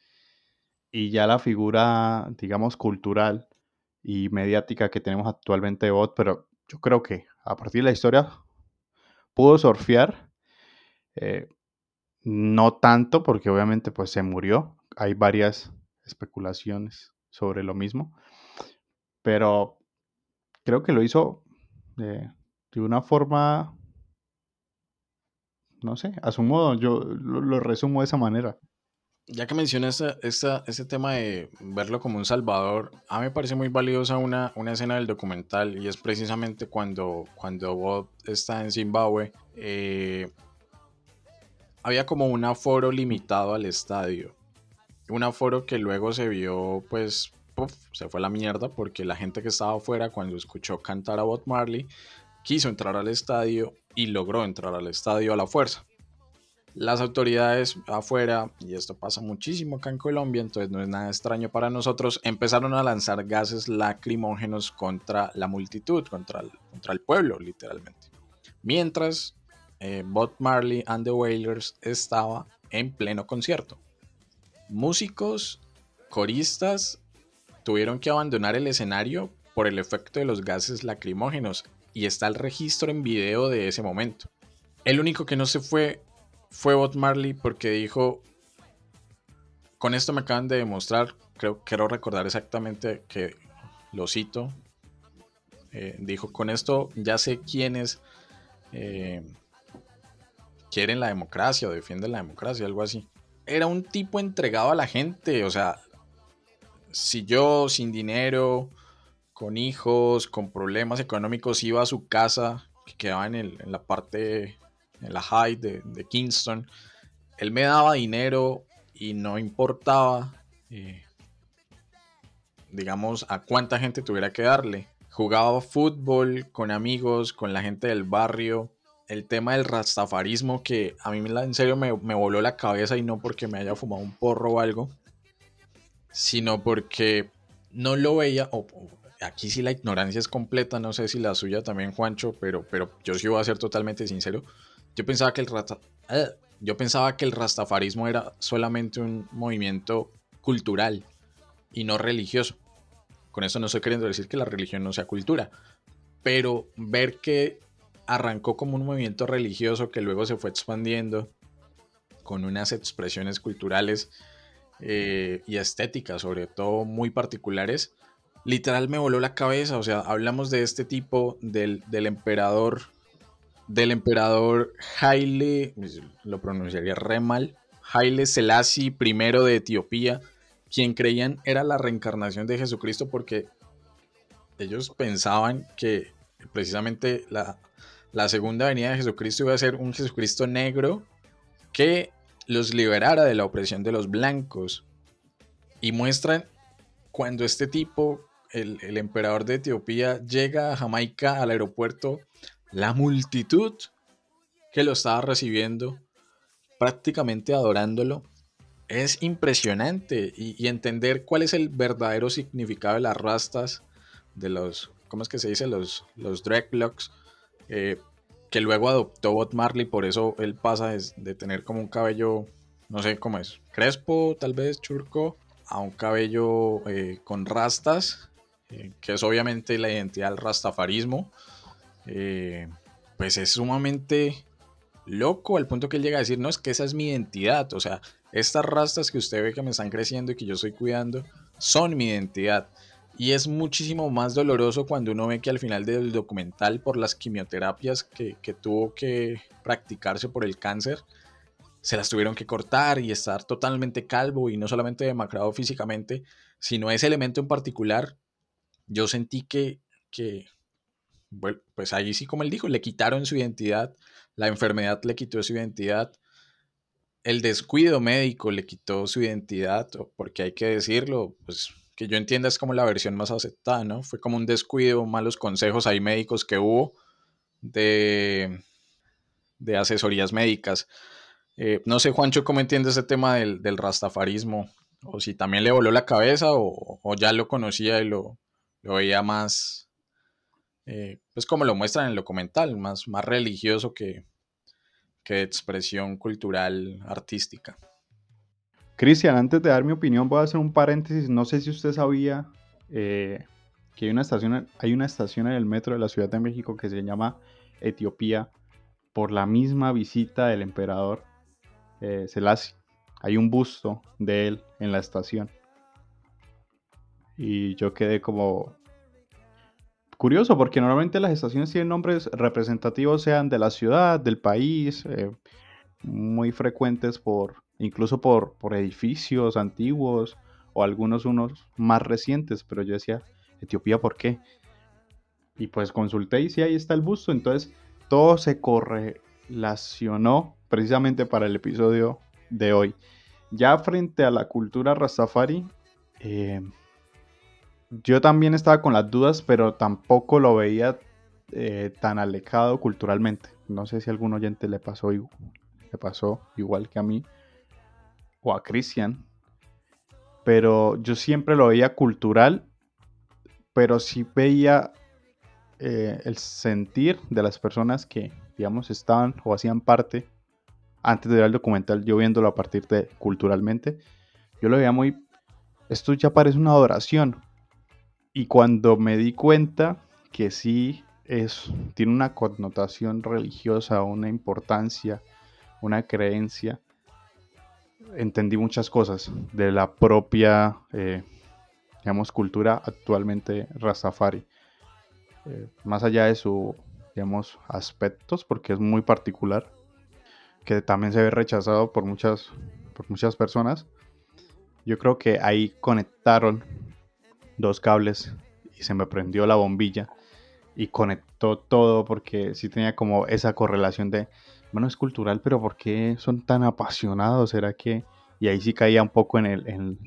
y ya la figura, digamos, cultural y mediática que tenemos actualmente de Bot, pero yo creo que a partir de la historia pudo surfear, eh, no tanto, porque obviamente pues se murió, hay varias especulaciones sobre lo mismo, pero creo que lo hizo eh, de una forma, no sé, a su modo, yo lo, resumo de esa manera. Ya que mencionas este tema de verlo como un salvador, a mí me parece muy valiosa una, una escena del documental y es precisamente cuando, cuando Bob está en Zimbabue. eh, había como un aforo limitado al estadio. Un aforo que luego se vio, pues, puf, se fue a la mierda porque la gente que estaba afuera cuando escuchó cantar a Bob Marley quiso entrar al estadio y logró entrar al estadio a la fuerza las autoridades afuera, y esto pasa muchísimo acá en Colombia, entonces no es nada extraño para nosotros, empezaron a lanzar gases lacrimógenos contra la multitud, contra el, contra el pueblo, literalmente. Mientras eh, Bob Marley and the Wailers estaba en pleno concierto. Músicos, coristas tuvieron que abandonar el escenario por el efecto de los gases lacrimógenos y está el registro en video de ese momento. El único que no se fue fue Bob Marley porque dijo, con esto me acaban de demostrar, creo, quiero recordar exactamente que lo cito, eh, dijo, con esto ya sé quiénes eh, quieren la democracia o defienden la democracia, algo así. Era un tipo entregado a la gente, o sea, si yo sin dinero, con hijos, con problemas económicos, iba a su casa, que quedaba en, la parte, en la high de, Kingston, él me daba dinero y no importaba, eh, digamos, a cuánta gente tuviera que darle. Jugaba fútbol con amigos, con la gente del barrio. El tema del rastafarismo que a mí en serio me, voló la cabeza y no porque me haya fumado un porro o algo, sino porque no lo veía, aquí sí la ignorancia es completa, no sé si la suya también, Juancho, pero, pero yo sí voy a ser totalmente sincero. Yo pensaba que el eh, yo pensaba que el rastafarismo era solamente un movimiento cultural y no religioso. Con eso no estoy queriendo decir que la religión no sea cultura, pero ver que arrancó como un movimiento religioso que luego se fue expandiendo con unas expresiones culturales eh, y estéticas, sobre todo muy particulares, literal me voló la cabeza. O sea, hablamos de este tipo del, del emperador, del emperador Haile, lo pronunciaría re mal, Haile Selassie I de Etiopía, quien creían era la reencarnación de Jesucristo porque ellos pensaban que precisamente la, segunda venida de Jesucristo iba a ser un Jesucristo negro que los liberara de la opresión de los blancos. Y muestran cuando este tipo, el, el, emperador de Etiopía, llega a Jamaica al aeropuerto, la multitud que lo estaba recibiendo, prácticamente adorándolo, es impresionante y, entender cuál es el verdadero significado de las rastas, de los, ¿cómo es que se dice? Los, los dreadlocks, eh, que luego adoptó Bob Marley, por eso él pasa de, tener como un cabello, no sé cómo es, crespo, tal vez churco, a un cabello eh, con rastas, eh, que es obviamente la identidad del rastafarismo. pues es sumamente loco al punto que él llega a decir, no, es que esa es mi identidad, o sea, estas rastas que usted ve que me están creciendo y que yo estoy cuidando son mi identidad. Y es muchísimo más doloroso cuando uno ve que al final del documental, por las quimioterapias que, tuvo que practicarse por el cáncer, se las tuvieron que cortar y estar totalmente calvo y no solamente demacrado físicamente, sino ese elemento en particular, yo sentí que, que pues ahí sí como él dijo, le quitaron su identidad, la enfermedad le quitó su identidad, el descuido médico le quitó su identidad, porque hay que decirlo, pues que yo entienda es como la versión más aceptada, ¿no? Fue como un descuido, malos consejos ahí médicos que hubo de, de asesorías médicas. Eh, no sé, Juancho, cómo entiende ese tema del, rastafarismo, o si también le voló la cabeza o, ya lo conocía y lo, veía más, eh, pues como lo muestran en el documental, más, más religioso que, que expresión cultural artística. Cristian, antes de dar mi opinión, voy a hacer un paréntesis. No sé si usted sabía eh, que hay una, estación, hay una estación en el metro de la Ciudad de México que se llama Etiopía por la misma visita del emperador eh, Selassie. Hay un busto de él en la estación. Y yo quedé como, curioso porque normalmente las estaciones tienen nombres representativos, sean de la ciudad, del país, eh, muy frecuentes por, incluso por, por edificios antiguos o algunos unos más recientes, pero yo decía, Etiopía, ¿por qué? Y pues consulté y sí, ahí está el busto, entonces todo se correlacionó precisamente para el episodio de hoy. Ya frente a la cultura Rastafari, eh, yo también estaba con las dudas, pero tampoco lo veía eh, tan alejado culturalmente. No sé si a algún oyente le pasó, pasó igual que a mí o a Cristian, pero yo siempre lo veía cultural, pero sí veía eh, el sentir de las personas que, digamos, estaban o hacían parte antes de ver el documental, yo viéndolo a partir de culturalmente, yo lo veía muy, esto ya parece una adoración, y cuando me di cuenta que sí es, tiene una connotación religiosa, una importancia, una creencia, entendí muchas cosas de la propia, eh, digamos, cultura actualmente Rastafari. Eh, más allá de su, digamos, aspectos, porque es muy particular, que también se ve rechazado por muchas, por muchas personas. Yo creo que ahí conectaron dos cables y se me prendió la bombilla y conectó todo porque sí tenía como esa correlación de, bueno, es cultural, pero ¿por qué son tan apasionados? ¿Será que...? Y ahí sí caía un poco en, el,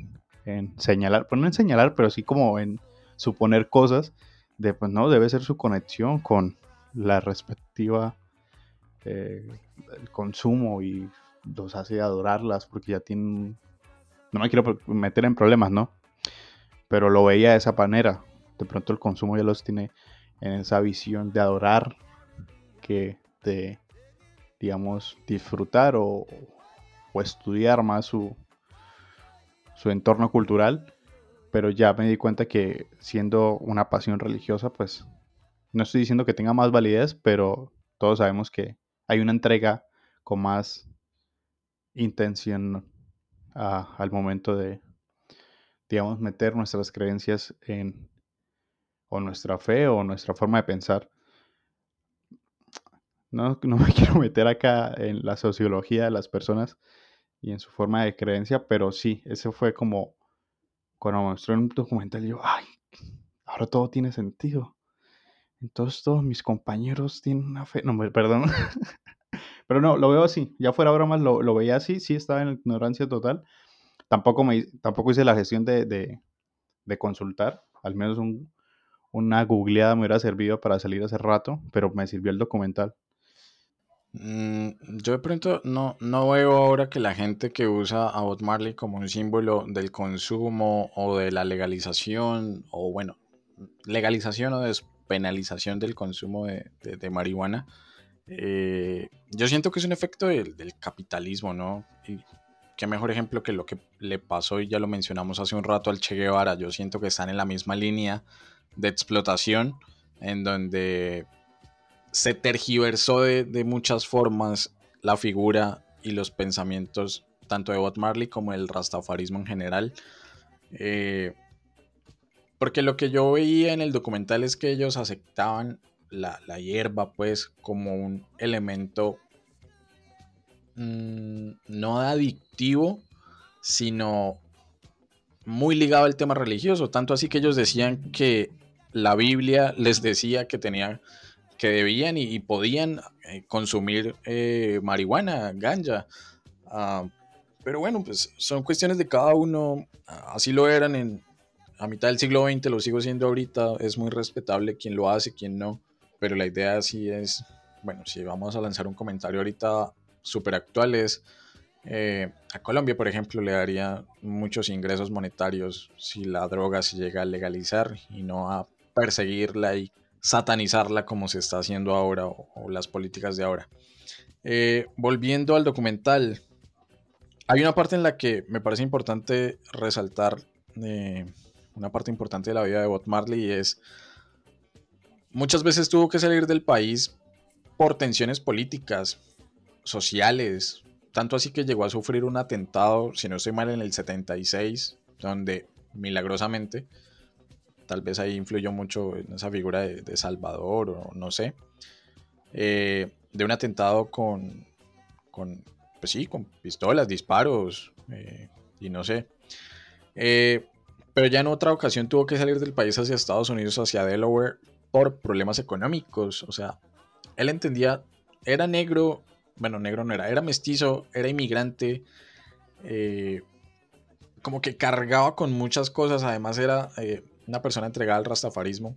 en, señalar, pues no en señalar, pero sí como en suponer cosas de, pues no, debe ser su conexión con la respectiva eh, el consumo y los hace adorarlas porque ya tienen, no me quiero meter en problemas, ¿no? Pero lo veía de esa manera, de pronto el consumo ya los tiene en esa visión de adorar que de digamos, disfrutar o, estudiar más su, su entorno cultural, pero ya me di cuenta que siendo una pasión religiosa, pues no estoy diciendo que tenga más validez, pero todos sabemos que hay una entrega con más intención al momento de, digamos, meter nuestras creencias en, o nuestra fe o nuestra forma de pensar no, me quiero meter acá en la sociología de las personas y en su forma de creencia, pero sí, ese fue como cuando mostró en un documental, yo, ay, ahora todo tiene sentido. Entonces todos mis compañeros tienen una fe, no, perdón. pero no, lo veo así, ya fuera bromas, lo, lo veía así, sí estaba en ignorancia total. Tampoco, me, tampoco hice la gestión de, de, consultar, al menos una googleada me hubiera servido para salir hace rato, pero me sirvió el documental. Mm, yo de pronto no, no veo ahora que la gente que usa a Bob Marley como un símbolo del consumo o de la legalización, o bueno, legalización o despenalización del consumo de, marihuana, eh, yo siento que es un efecto del, capitalismo, ¿no? Qué mejor ejemplo que lo que le pasó, y ya lo mencionamos hace un rato al Che Guevara, yo siento que están en la misma línea de explotación, en donde se tergiversó de, muchas formas la figura y los pensamientos tanto de Bob Marley como el rastafarismo en general. Eh, porque lo que yo veía en el documental es que ellos aceptaban la, hierba pues como un elemento mm, no adictivo, sino muy ligado al tema religioso. Tanto así que ellos decían que la Biblia les decía que tenía que debían y, podían eh, consumir eh, marihuana, ganja. Ah, pero bueno, pues son cuestiones de cada uno. Así lo eran en, a mitad del siglo XX, lo sigo siendo ahorita. Es muy respetable quien lo hace, quien no. Pero la idea sí es, bueno, si vamos a lanzar un comentario ahorita súper actual es, eh, a Colombia, por ejemplo, le daría muchos ingresos monetarios si la droga se llega a legalizar y no a perseguirla y satanizarla como se está haciendo ahora o, las políticas de ahora. Eh, volviendo al documental, hay una parte en la que me parece importante resaltar eh, una parte importante de la vida de Bob Marley y es muchas veces tuvo que salir del país por tensiones políticas, sociales, tanto así que llegó a sufrir un atentado, si no estoy mal, en el 76, donde milagrosamente Tal vez ahí influyó mucho en esa figura de, Salvador o no sé. Eh, de un atentado con, con, pues sí, con pistolas, disparos eh, y no sé. Eh, pero ya en otra ocasión tuvo que salir del país hacia Estados Unidos, hacia Delaware, por problemas económicos. O sea, él entendía, era negro, bueno, negro no era, era mestizo, era inmigrante, como que cargaba con muchas cosas, además era una persona entregada al rastafarismo,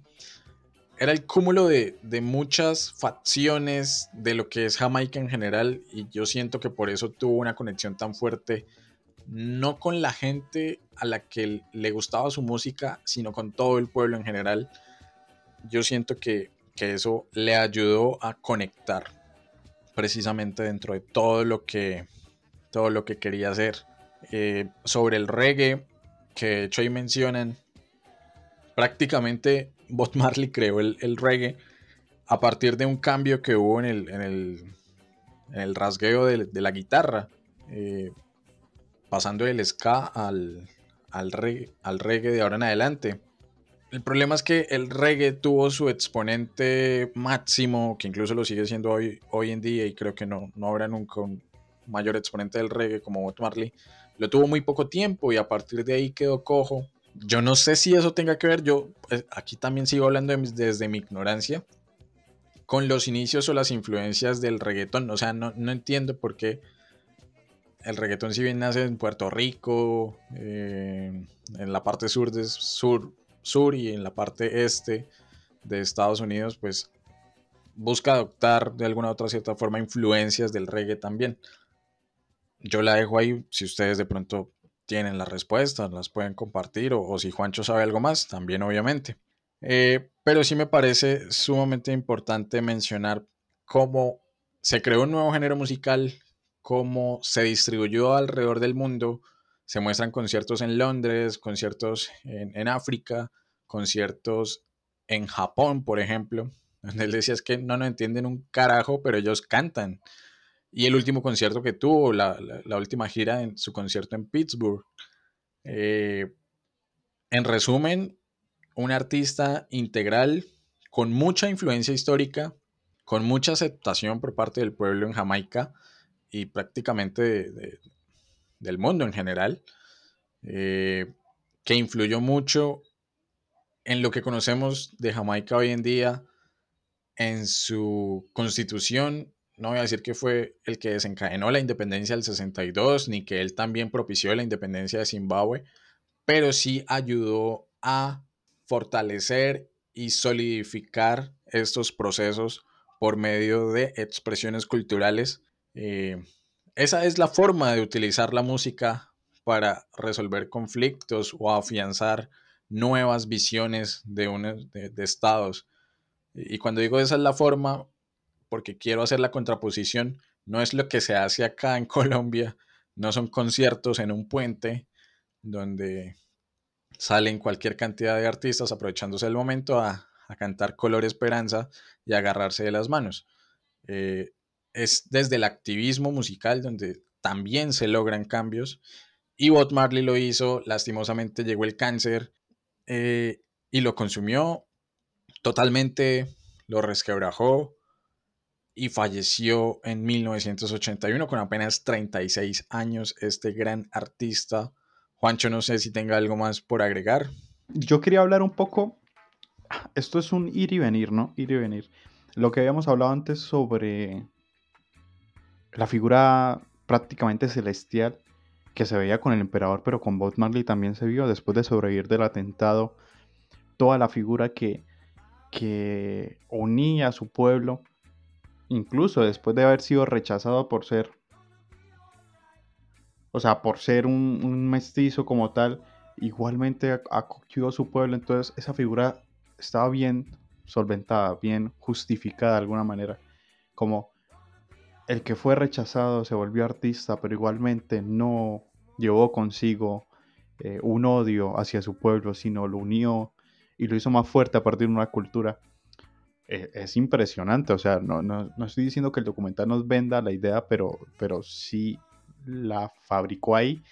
era el cúmulo de, muchas facciones de lo que es Jamaica en general y yo siento que por eso tuvo una conexión tan fuerte, no con la gente a la que le gustaba su música, sino con todo el pueblo en general. Yo siento que, eso le ayudó a conectar precisamente dentro de todo lo que, todo lo que quería hacer. Eh, sobre el reggae, que de hecho ahí mencionan prácticamente Bob Marley creó el, reggae a partir de un cambio que hubo en el, en el, rasgueo de, la guitarra. Eh, pasando del ska al, al, al reggae de ahora en adelante. El problema es que el reggae tuvo su exponente máximo, que incluso lo sigue siendo hoy, hoy en día, y creo que no, no habrá nunca un mayor exponente del reggae como Bob Marley. Lo tuvo muy poco tiempo y a partir de ahí quedó cojo. Yo no sé si eso tenga que ver, yo pues, aquí también sigo hablando desde mi ignorancia, con los inicios o las influencias del reggaetón. O sea, no, no entiendo por qué el reggaetón si bien nace en Puerto Rico, eh, en la parte sur, de, sur, sur y en la parte este de Estados Unidos, pues busca adoptar de alguna otra cierta forma influencias del reggae también. Yo la dejo ahí, si ustedes de pronto tienen las respuestas, las pueden compartir, o, si Juancho sabe algo más, también obviamente. Eh, pero sí me parece sumamente importante mencionar cómo se creó un nuevo género musical, cómo se distribuyó alrededor del mundo, se muestran conciertos en Londres, conciertos en, África, conciertos en Japón, por ejemplo. Donde él decía es que no nos entienden un carajo, pero ellos cantan. Y el último concierto que tuvo, la, última gira en su concierto en Pittsburgh. Eh, en resumen, un artista integral con mucha influencia histórica, con mucha aceptación por parte del pueblo en Jamaica y prácticamente del mundo en general, eh, que influyó mucho en lo que conocemos de Jamaica hoy en día, en su constitución. No voy a decir que fue el que desencadenó la independencia del 62, ni que él también propició la independencia de Zimbabue, pero sí ayudó a fortalecer y solidificar estos procesos por medio de expresiones culturales. Eh, esa es la forma de utilizar la música para resolver conflictos o afianzar nuevas visiones de, de, estados. Y cuando digo esa es la forma, porque quiero hacer la contraposición, no es lo que se hace acá en Colombia, no son conciertos en un puente donde salen cualquier cantidad de artistas aprovechándose del momento a, cantar Color Esperanza y agarrarse de las manos. Eh, es desde el activismo musical donde también se logran cambios. Y Bob Marley lo hizo, lastimosamente llegó el cáncer eh, y lo consumió totalmente, lo resquebrajó y falleció en 1981 con apenas 36 años este gran artista. Juancho, no sé si tenga algo más por agregar. Yo quería hablar un poco, esto es un ir y venir, ¿no? Ir y venir. Lo que habíamos hablado antes sobre la figura prácticamente celestial que se veía con el emperador, pero con Bob Marley también se vio después de sobrevivir del atentado, toda la figura que, que unía a su pueblo, incluso después de haber sido rechazado por ser, o sea, por ser un, mestizo como tal, igualmente acogió a su pueblo, entonces esa figura estaba bien solventada, bien justificada de alguna manera, como el que fue rechazado se volvió artista, pero igualmente no llevó consigo eh, un odio hacia su pueblo, sino lo unió y lo hizo más fuerte a partir de una cultura. Eh, es impresionante, o sea, no, no, estoy diciendo que el documental nos venda la idea, pero, pero sí la fabricó ahí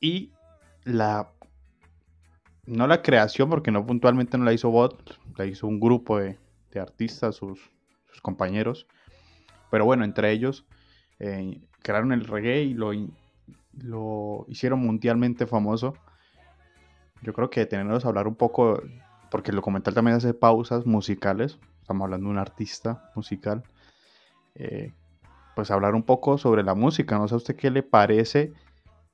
y la no la creación, porque no puntualmente no la hizo Bot, la hizo un grupo de, artistas, sus, sus, compañeros, pero bueno, entre ellos eh, crearon el reggae y lo, lo hicieron mundialmente famoso. Yo creo que tenerlos a hablar un poco, porque el documental también hace pausas musicales, estamos hablando de un artista musical, eh, pues hablar un poco sobre la música, no sé usted qué le parece,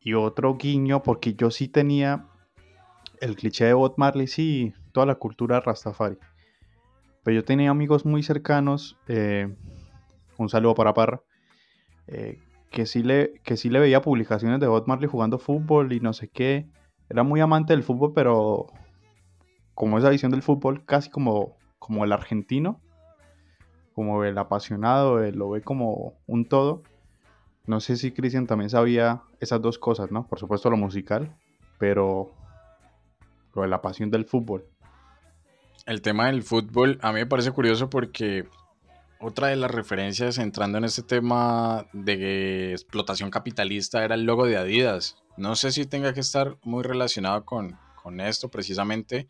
y otro guiño, porque yo sí tenía el cliché de Bob Marley, sí, toda la cultura Rastafari, pero yo tenía amigos muy cercanos, eh, un saludo para Parra, eh, que, sí le, que sí le veía publicaciones de Bob Marley jugando fútbol y no sé qué. Era muy amante del fútbol, pero como esa visión del fútbol, casi como, como el argentino, como el apasionado, lo ve como un todo. No sé si Cristian también sabía esas dos cosas, ¿no? Por supuesto lo musical, pero lo de la pasión del fútbol. El tema del fútbol a mí me parece curioso porque otra de las referencias entrando en este tema de explotación capitalista era el logo de Adidas. No sé si tenga que estar muy relacionado con, con esto precisamente,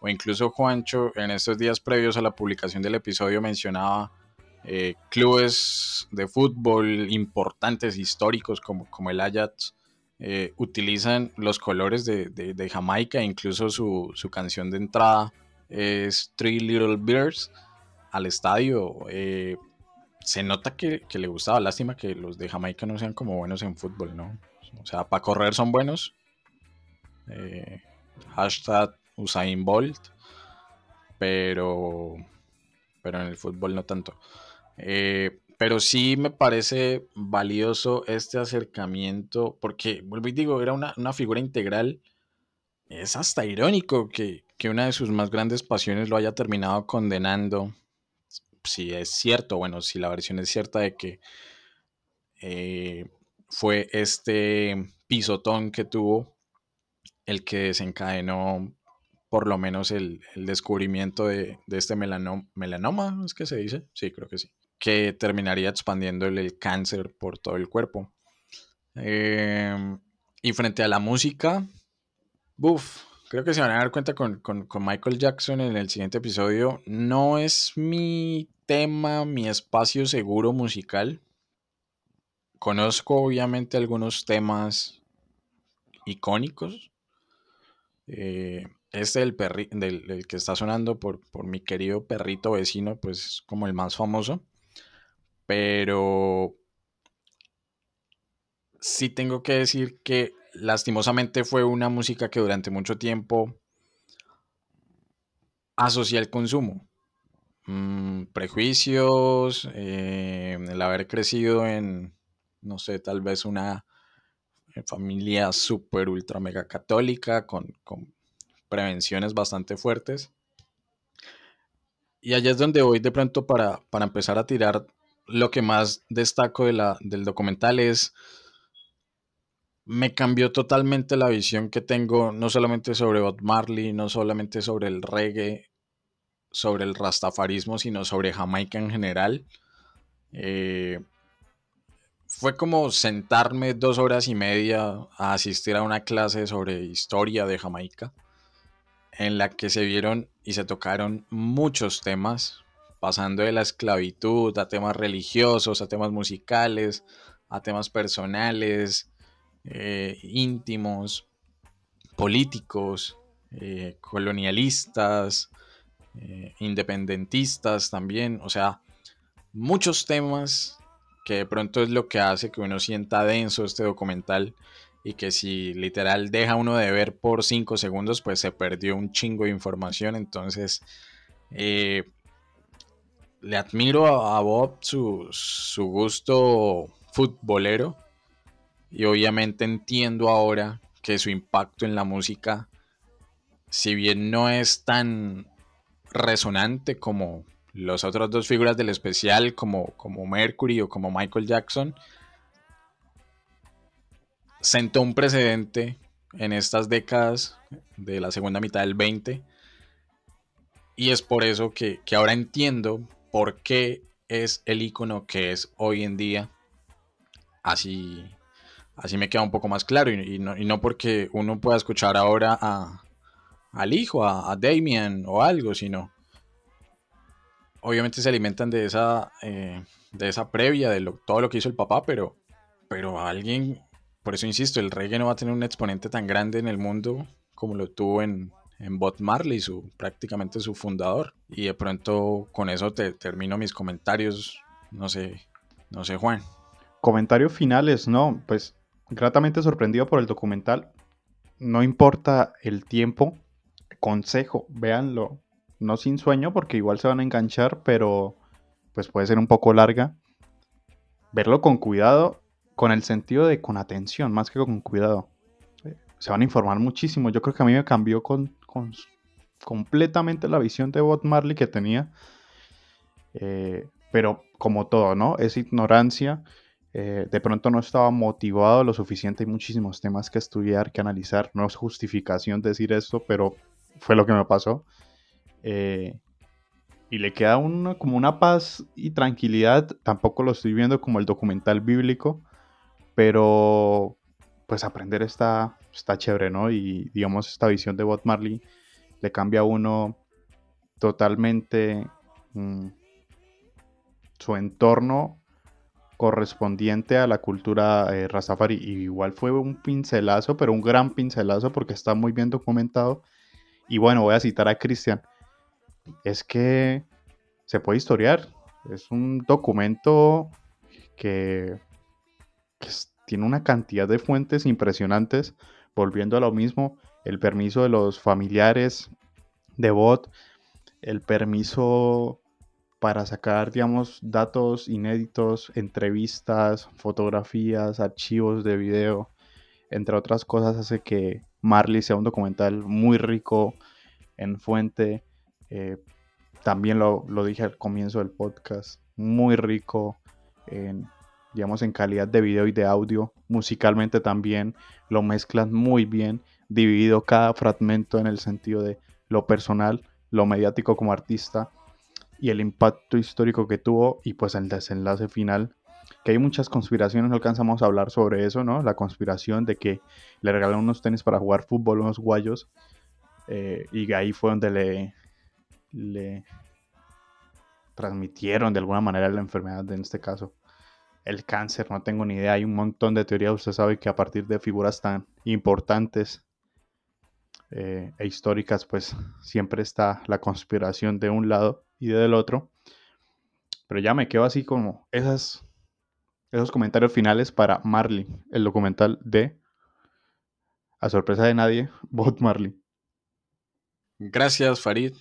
o incluso Juancho en estos días previos a la publicación del episodio mencionaba eh, clubes de fútbol importantes, históricos como, como el Ajax, eh, utilizan los colores de, de, Jamaica, incluso su, su, canción de entrada es Three Little Bears al estadio. Eh, se nota que, que, le gustaba, lástima que los de Jamaica no sean como buenos en fútbol, ¿no? O sea, para correr son buenos. hashtag Usain Bolt, pero, pero en el fútbol no tanto. Eh, pero sí me parece valioso este acercamiento, porque, vuelvo y digo, era una, figura integral. Es hasta irónico que, una de sus más grandes pasiones lo haya terminado condenando. Si es cierto, bueno, si la versión es cierta de que eh, fue este pisotón que tuvo el que desencadenó por lo menos el, descubrimiento de, este melanoma, ¿es que se dice? Sí, creo que sí que terminaría expandiendo el cáncer por todo el cuerpo. Em, y frente a la música, uff, creo que se van a dar cuenta con, Michael Jackson en el siguiente episodio. No es mi tema, mi espacio seguro musical. Conozco obviamente algunos temas icónicos. Eh, este del, del, que está sonando por, por, mi querido perrito vecino, pues es como el más famoso. Pero sí tengo que decir que lastimosamente fue una música que durante mucho tiempo asocié al consumo. Mm, prejuicios, eh, el haber crecido en, no sé, tal vez una familia súper ultra mega católica con, con, prevenciones bastante fuertes. Y allá es donde voy de pronto para, para empezar a tirar lo que más destaco de la, del documental es, me cambió totalmente la visión que tengo, no solamente sobre Bob Marley, no solamente sobre el reggae, sobre el rastafarismo, sino sobre Jamaica en general. Eh, fue como sentarme dos horas y media a asistir a una clase sobre historia de Jamaica, en la que se vieron y se tocaron muchos temas, pasando de la esclavitud a temas religiosos, a temas musicales, a temas personales, eh, íntimos, políticos, eh, colonialistas, eh, independentistas también, o sea, muchos temas que de pronto es lo que hace que uno sienta denso este documental y que si literal deja uno de ver por cinco segundos, pues se perdió un chingo de información, entonces le admiro a, Bob su, gusto futbolero y obviamente entiendo ahora que su impacto en la música, si bien no es tan resonante como las otras dos figuras del especial, como, como Mercury o como Michael Jackson, sentó un precedente en estas décadas de la segunda mitad del 20. Y es por eso que, que ahora entiendo por qué es el icono que es hoy en día. Así, así me queda un poco más claro. Y, no, porque uno pueda escuchar ahora a, al hijo, a, Damien o algo, sino obviamente se alimentan de esa, eh, de esa previa, de todo lo que hizo el papá, pero, pero alguien, por eso insisto, el reggae no va a tener un exponente tan grande en el mundo como lo tuvo en, en Bob Marley, su, prácticamente su fundador. Y de pronto con eso te termino mis comentarios. No sé, no sé, Juan. Comentarios finales, no, pues gratamente sorprendido por el documental. No importa el tiempo, consejo, véanlo, no sin sueño porque igual se van a enganchar, pero pues puede ser un poco larga. Verlo con cuidado, con el sentido de con atención, más que con cuidado. Se van a informar muchísimo. Yo creo que a mí me cambió con, con completamente la visión de Bob Marley que tenía. Eh, pero como todo, ¿no? Es ignorancia. Eh, de pronto no estaba motivado lo suficiente. Hay muchísimos temas que estudiar, que analizar. No es justificación decir esto, pero fue lo que me pasó. Eh, y le queda una, como una paz y tranquilidad. Tampoco lo estoy viendo como el documental bíblico, pero pues aprender está, está chévere, ¿no? Y digamos, esta visión de Bob Marley le cambia a uno totalmente mm, su entorno correspondiente a la cultura eh, Rastafari. Y igual fue un pincelazo, pero un gran pincelazo porque está muy bien documentado. Y bueno, voy a citar a Cristian. Es que se puede historiar. Es un documento que, tiene una cantidad de fuentes impresionantes. Volviendo a lo mismo, el permiso de los familiares de bot, el permiso para sacar, digamos, datos inéditos, entrevistas, fotografías, archivos de video, entre otras cosas, hace que Marley sea un documental muy rico en fuente. Eh, también lo, dije al comienzo del podcast, muy rico en, digamos, en calidad de video y de audio. Musicalmente también lo mezclan muy bien, dividido cada fragmento en el sentido de lo personal, lo mediático como artista y el impacto histórico que tuvo y pues el desenlace final que hay muchas conspiraciones, no alcanzamos a hablar sobre eso, ¿no? La conspiración de que le regalaron unos tenis para jugar fútbol, unos guayos, eh, y ahí fue donde le, le transmitieron de alguna manera la enfermedad, en este caso el cáncer, no tengo ni idea, hay un montón de teorías, usted sabe que a partir de figuras tan importantes eh, e históricas, pues siempre está la conspiración de un lado y del otro. Pero ya me quedo así como esas, esos comentarios finales para Marley, el documental de, a sorpresa de nadie, Bob Marley. Gracias, Farid.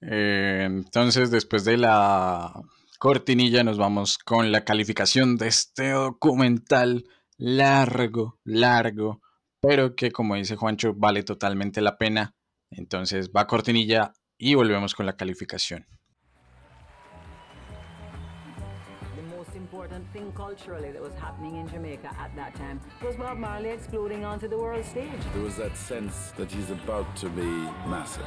Eh, entonces, después de la cortinilla, nos vamos con la calificación de este documental largo, largo, pero que como dice Juancho, vale totalmente la pena. Entonces va cortinilla y volvemos con la calificación. important thing culturally that was happening in Jamaica at that time was Bob Marley exploding onto the world stage. There was that sense that he's about to be massive.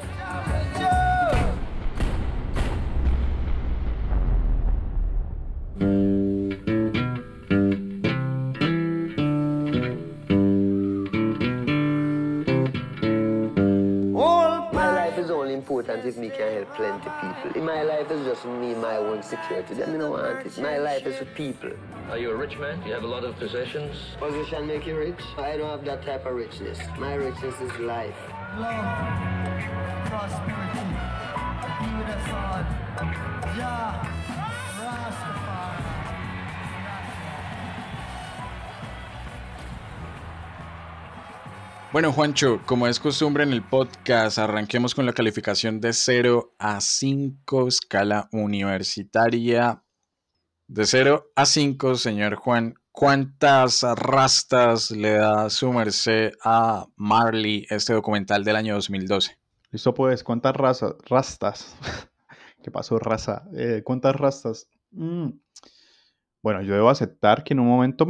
Important if me can help plenty people. In my life, it's just me, my own security. Then me no want it. My life is with people. Are you a rich man? Do you have a lot of possessions? Position make you rich? I don't have that type of richness. My richness is life. Love, prosperity, be with us all. Yeah, Bueno, Juancho, como es costumbre en el podcast, arranquemos con la calificación de 0 a 5, escala universitaria. De 0 a 5, señor Juan, ¿cuántas rastas le da su merced a Marley este documental del año 2012? Listo, pues, ¿cuántas razas, rastas? ¿Qué pasó, raza? Eh, ¿Cuántas rastas? Mm. Bueno, yo debo aceptar que en un momento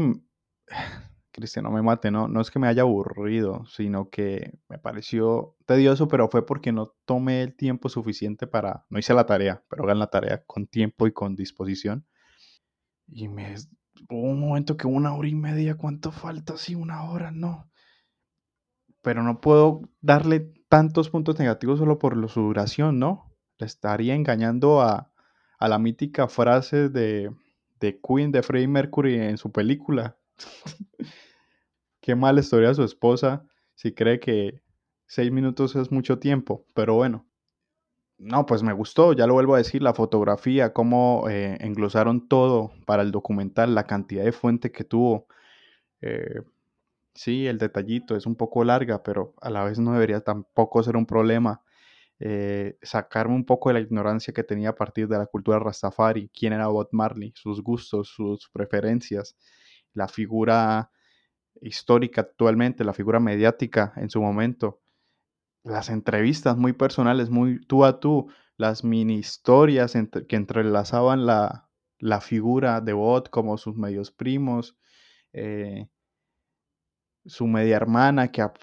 No me mate, no, no es que me haya aburrido, sino que me pareció tedioso, pero fue porque no tomé el tiempo suficiente para, no hice la tarea, pero hagan la tarea con tiempo y con disposición. Y me hubo un momento que una hora y media, ¿cuánto falta? Sí, una hora, no. Pero no puedo darle tantos puntos negativos solo por su duración, ¿no? Le estaría engañando a, a la mítica frase de, de Queen de Freddie Mercury en su película. Qué mala historia su esposa si cree que seis minutos es mucho tiempo, pero bueno. No, pues me gustó, ya lo vuelvo a decir, la fotografía, cómo eh, englosaron todo para el documental, la cantidad de fuente que tuvo. Eh, sí, el detallito es un poco larga, pero a la vez no debería tampoco ser un problema. Eh, sacarme un poco de la ignorancia que tenía a partir de la cultura Rastafari, quién era Bob Marley, sus gustos, sus preferencias, la figura histórica actualmente, la figura mediática en su momento, las entrevistas muy personales, muy tú a tú, las mini historias que entrelazaban la, la, figura de Bot como sus medios primos, eh, su media hermana, que a,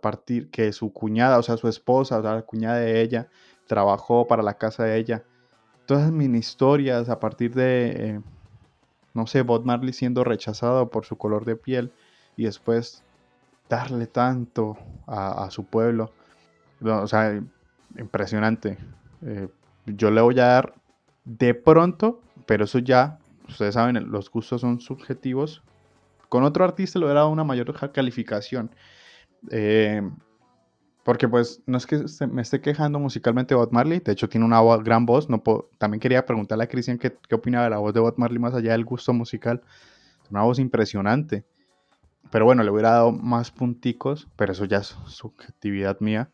partir que su cuñada, o sea, su esposa, o sea, la cuñada de ella, trabajó para la casa de ella. todas esas mini historias a partir de, eh, no sé, Bob Marley siendo rechazado por su color de piel y después darle tanto a, su pueblo. O sea, impresionante. Eh, yo le voy a dar de pronto, pero eso ya, ustedes saben, los gustos son subjetivos. Con otro artista le hubiera dado una mayor calificación. Eh, porque pues no es que me esté quejando musicalmente de Bob Marley, de hecho tiene una gran voz. También quería preguntarle a Cristian qué, qué opinaba de la voz de Bob Marley más allá del gusto musical. Una voz impresionante. Pero bueno, le hubiera dado más punticos, pero eso ya es subjetividad mía.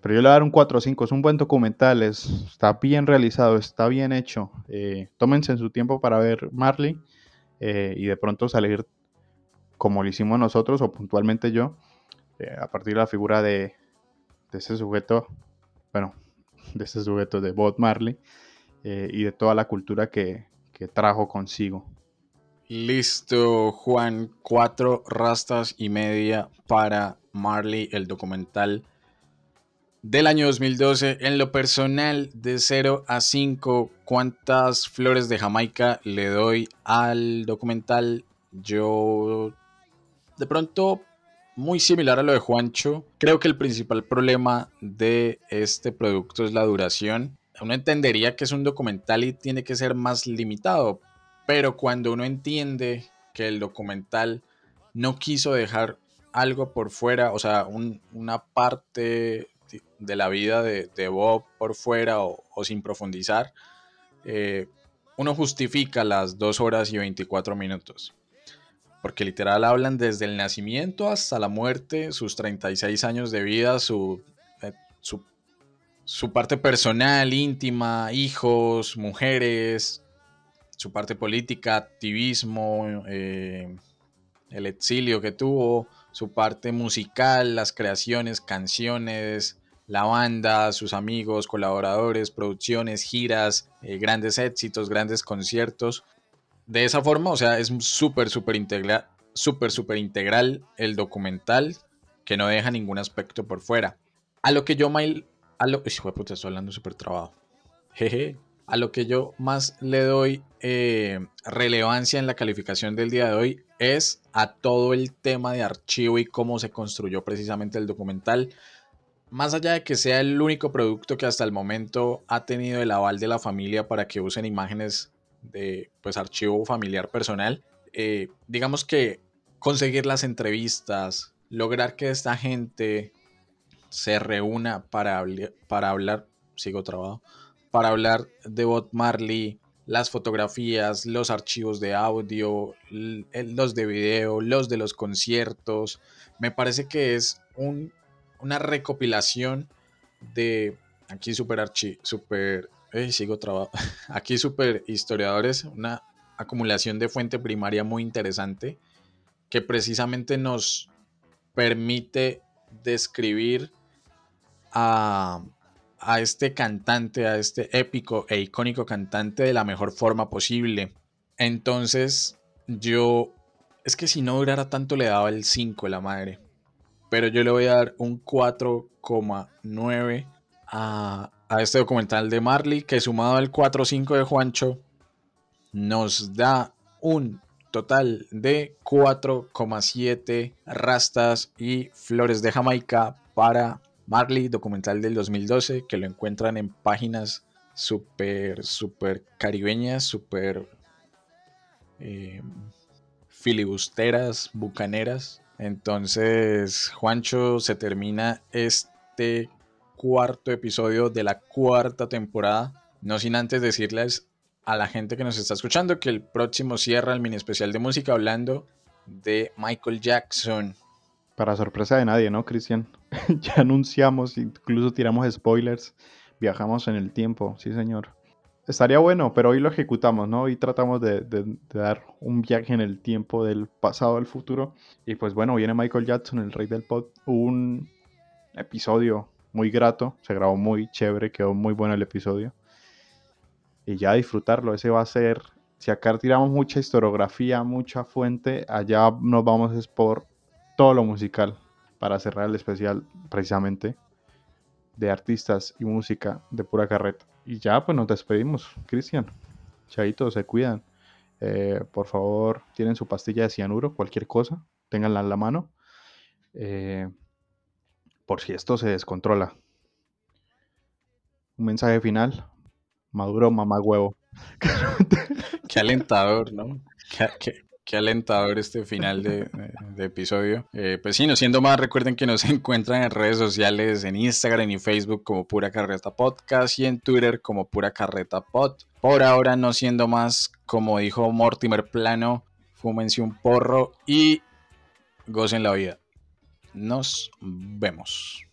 Pero yo le voy a dar un 4 o 5. Es un buen documental, está bien realizado, está bien hecho. Eh, tómense en su tiempo para ver Marley eh, y de pronto salir como lo hicimos nosotros o puntualmente yo, eh, a partir de la figura de, de ese sujeto, bueno, de ese sujeto de Bob Marley y de toda la cultura que, que trajo consigo. Listo, Juan, cuatro rastas y media para Marley, el documental del año 2012. En lo personal, de 0 a 5, ¿cuántas flores de Jamaica le doy al documental? Yo, de pronto, muy similar a lo de Juancho, creo que el principal problema de este producto es la duración. Uno entendería que es un documental y tiene que ser más limitado, pero cuando uno entiende que el documental no quiso dejar algo por fuera, o sea, una parte de la vida de, Bob por fuera o, sin profundizar, eh, uno justifica las 2 horas y 24 minutos. Porque literal hablan desde el nacimiento hasta la muerte, sus 36 años de vida, eh, su parte personal, íntima, hijos, mujeres, su parte política, activismo, eh, el exilio que tuvo, su parte musical, las creaciones, canciones, la banda, sus amigos, colaboradores, producciones, giras, eh, grandes éxitos, grandes conciertos. De esa forma, o sea, es súper, súper integral, integral el documental que no deja ningún aspecto por fuera. A lo que yo, mail, a lo, uy, puta, estoy hablando súper trabado. Jeje. A lo que yo más le doy eh, relevancia en la calificación del día de hoy es a todo el tema de archivo y cómo se construyó precisamente el documental. Más allá de que sea el único producto que hasta el momento ha tenido el aval de la familia para que usen imágenes de pues archivo familiar personal, eh, digamos que conseguir las entrevistas, lograr que esta gente se reúna para, para hablar, sigo trabado, para hablar de Bob Marley, las fotografías, los archivos de audio, los de video, los de los conciertos, me parece que es un una recopilación de aquí super archi, super, sigo trabajando, aquí super historiadores, una acumulación de fuente primaria muy interesante que precisamente nos permite describir a, a este cantante, a este épico e icónico cantante de la mejor forma posible. Entonces, yo, es que si no durara tanto le daba el 5 la madre pero yo le voy a dar un 4,9 a, este documental de Marley, que sumado al 4,5 de Juancho, nos da un total de 4,7 rastas y flores de Jamaica para Marley, documental del 2012, que lo encuentran en páginas súper, súper caribeñas, súper eh, filibusteras, bucaneras. Entonces, Juancho, se termina este cuarto episodio de la cuarta temporada. No sin antes decirles a la gente que nos está escuchando que el próximo cierra el mini especial de música hablando de Michael Jackson. Para sorpresa de nadie, ¿no, Cristian? ya anunciamos, incluso tiramos spoilers. Viajamos en el tiempo, sí, señor. Estaría bueno, pero hoy lo ejecutamos, ¿no? Hoy tratamos de, dar un viaje en el tiempo del pasado al futuro. Y pues bueno, viene Michael Jackson, el rey del pop. Un episodio muy grato, se grabó muy chévere, quedó muy bueno el episodio. Y ya disfrutarlo, ese va a ser, si acá tiramos mucha historiografía, mucha fuente, allá nos vamos es por todo lo musical para cerrar el especial precisamente de artistas y música de pura carreta. Y ya, pues nos despedimos, Cristian. Chaito, se cuidan. Eh, por favor, tienen su pastilla de cianuro, cualquier cosa, ténganla en la mano. Eh, por si esto se descontrola. Un mensaje final. Maduro, mamá huevo. Qué alentador, ¿no? Qué, alentador este final de, episodio. Eh, pues sí, no siendo más, recuerden que nos encuentran en redes sociales, en Instagram y Facebook como Pura Carreta Podcast y en Twitter como Pura Carreta Pod. Por ahora, no siendo más, como dijo Mortimer Plano, fúmense un porro y gocen la vida. Nos vemos.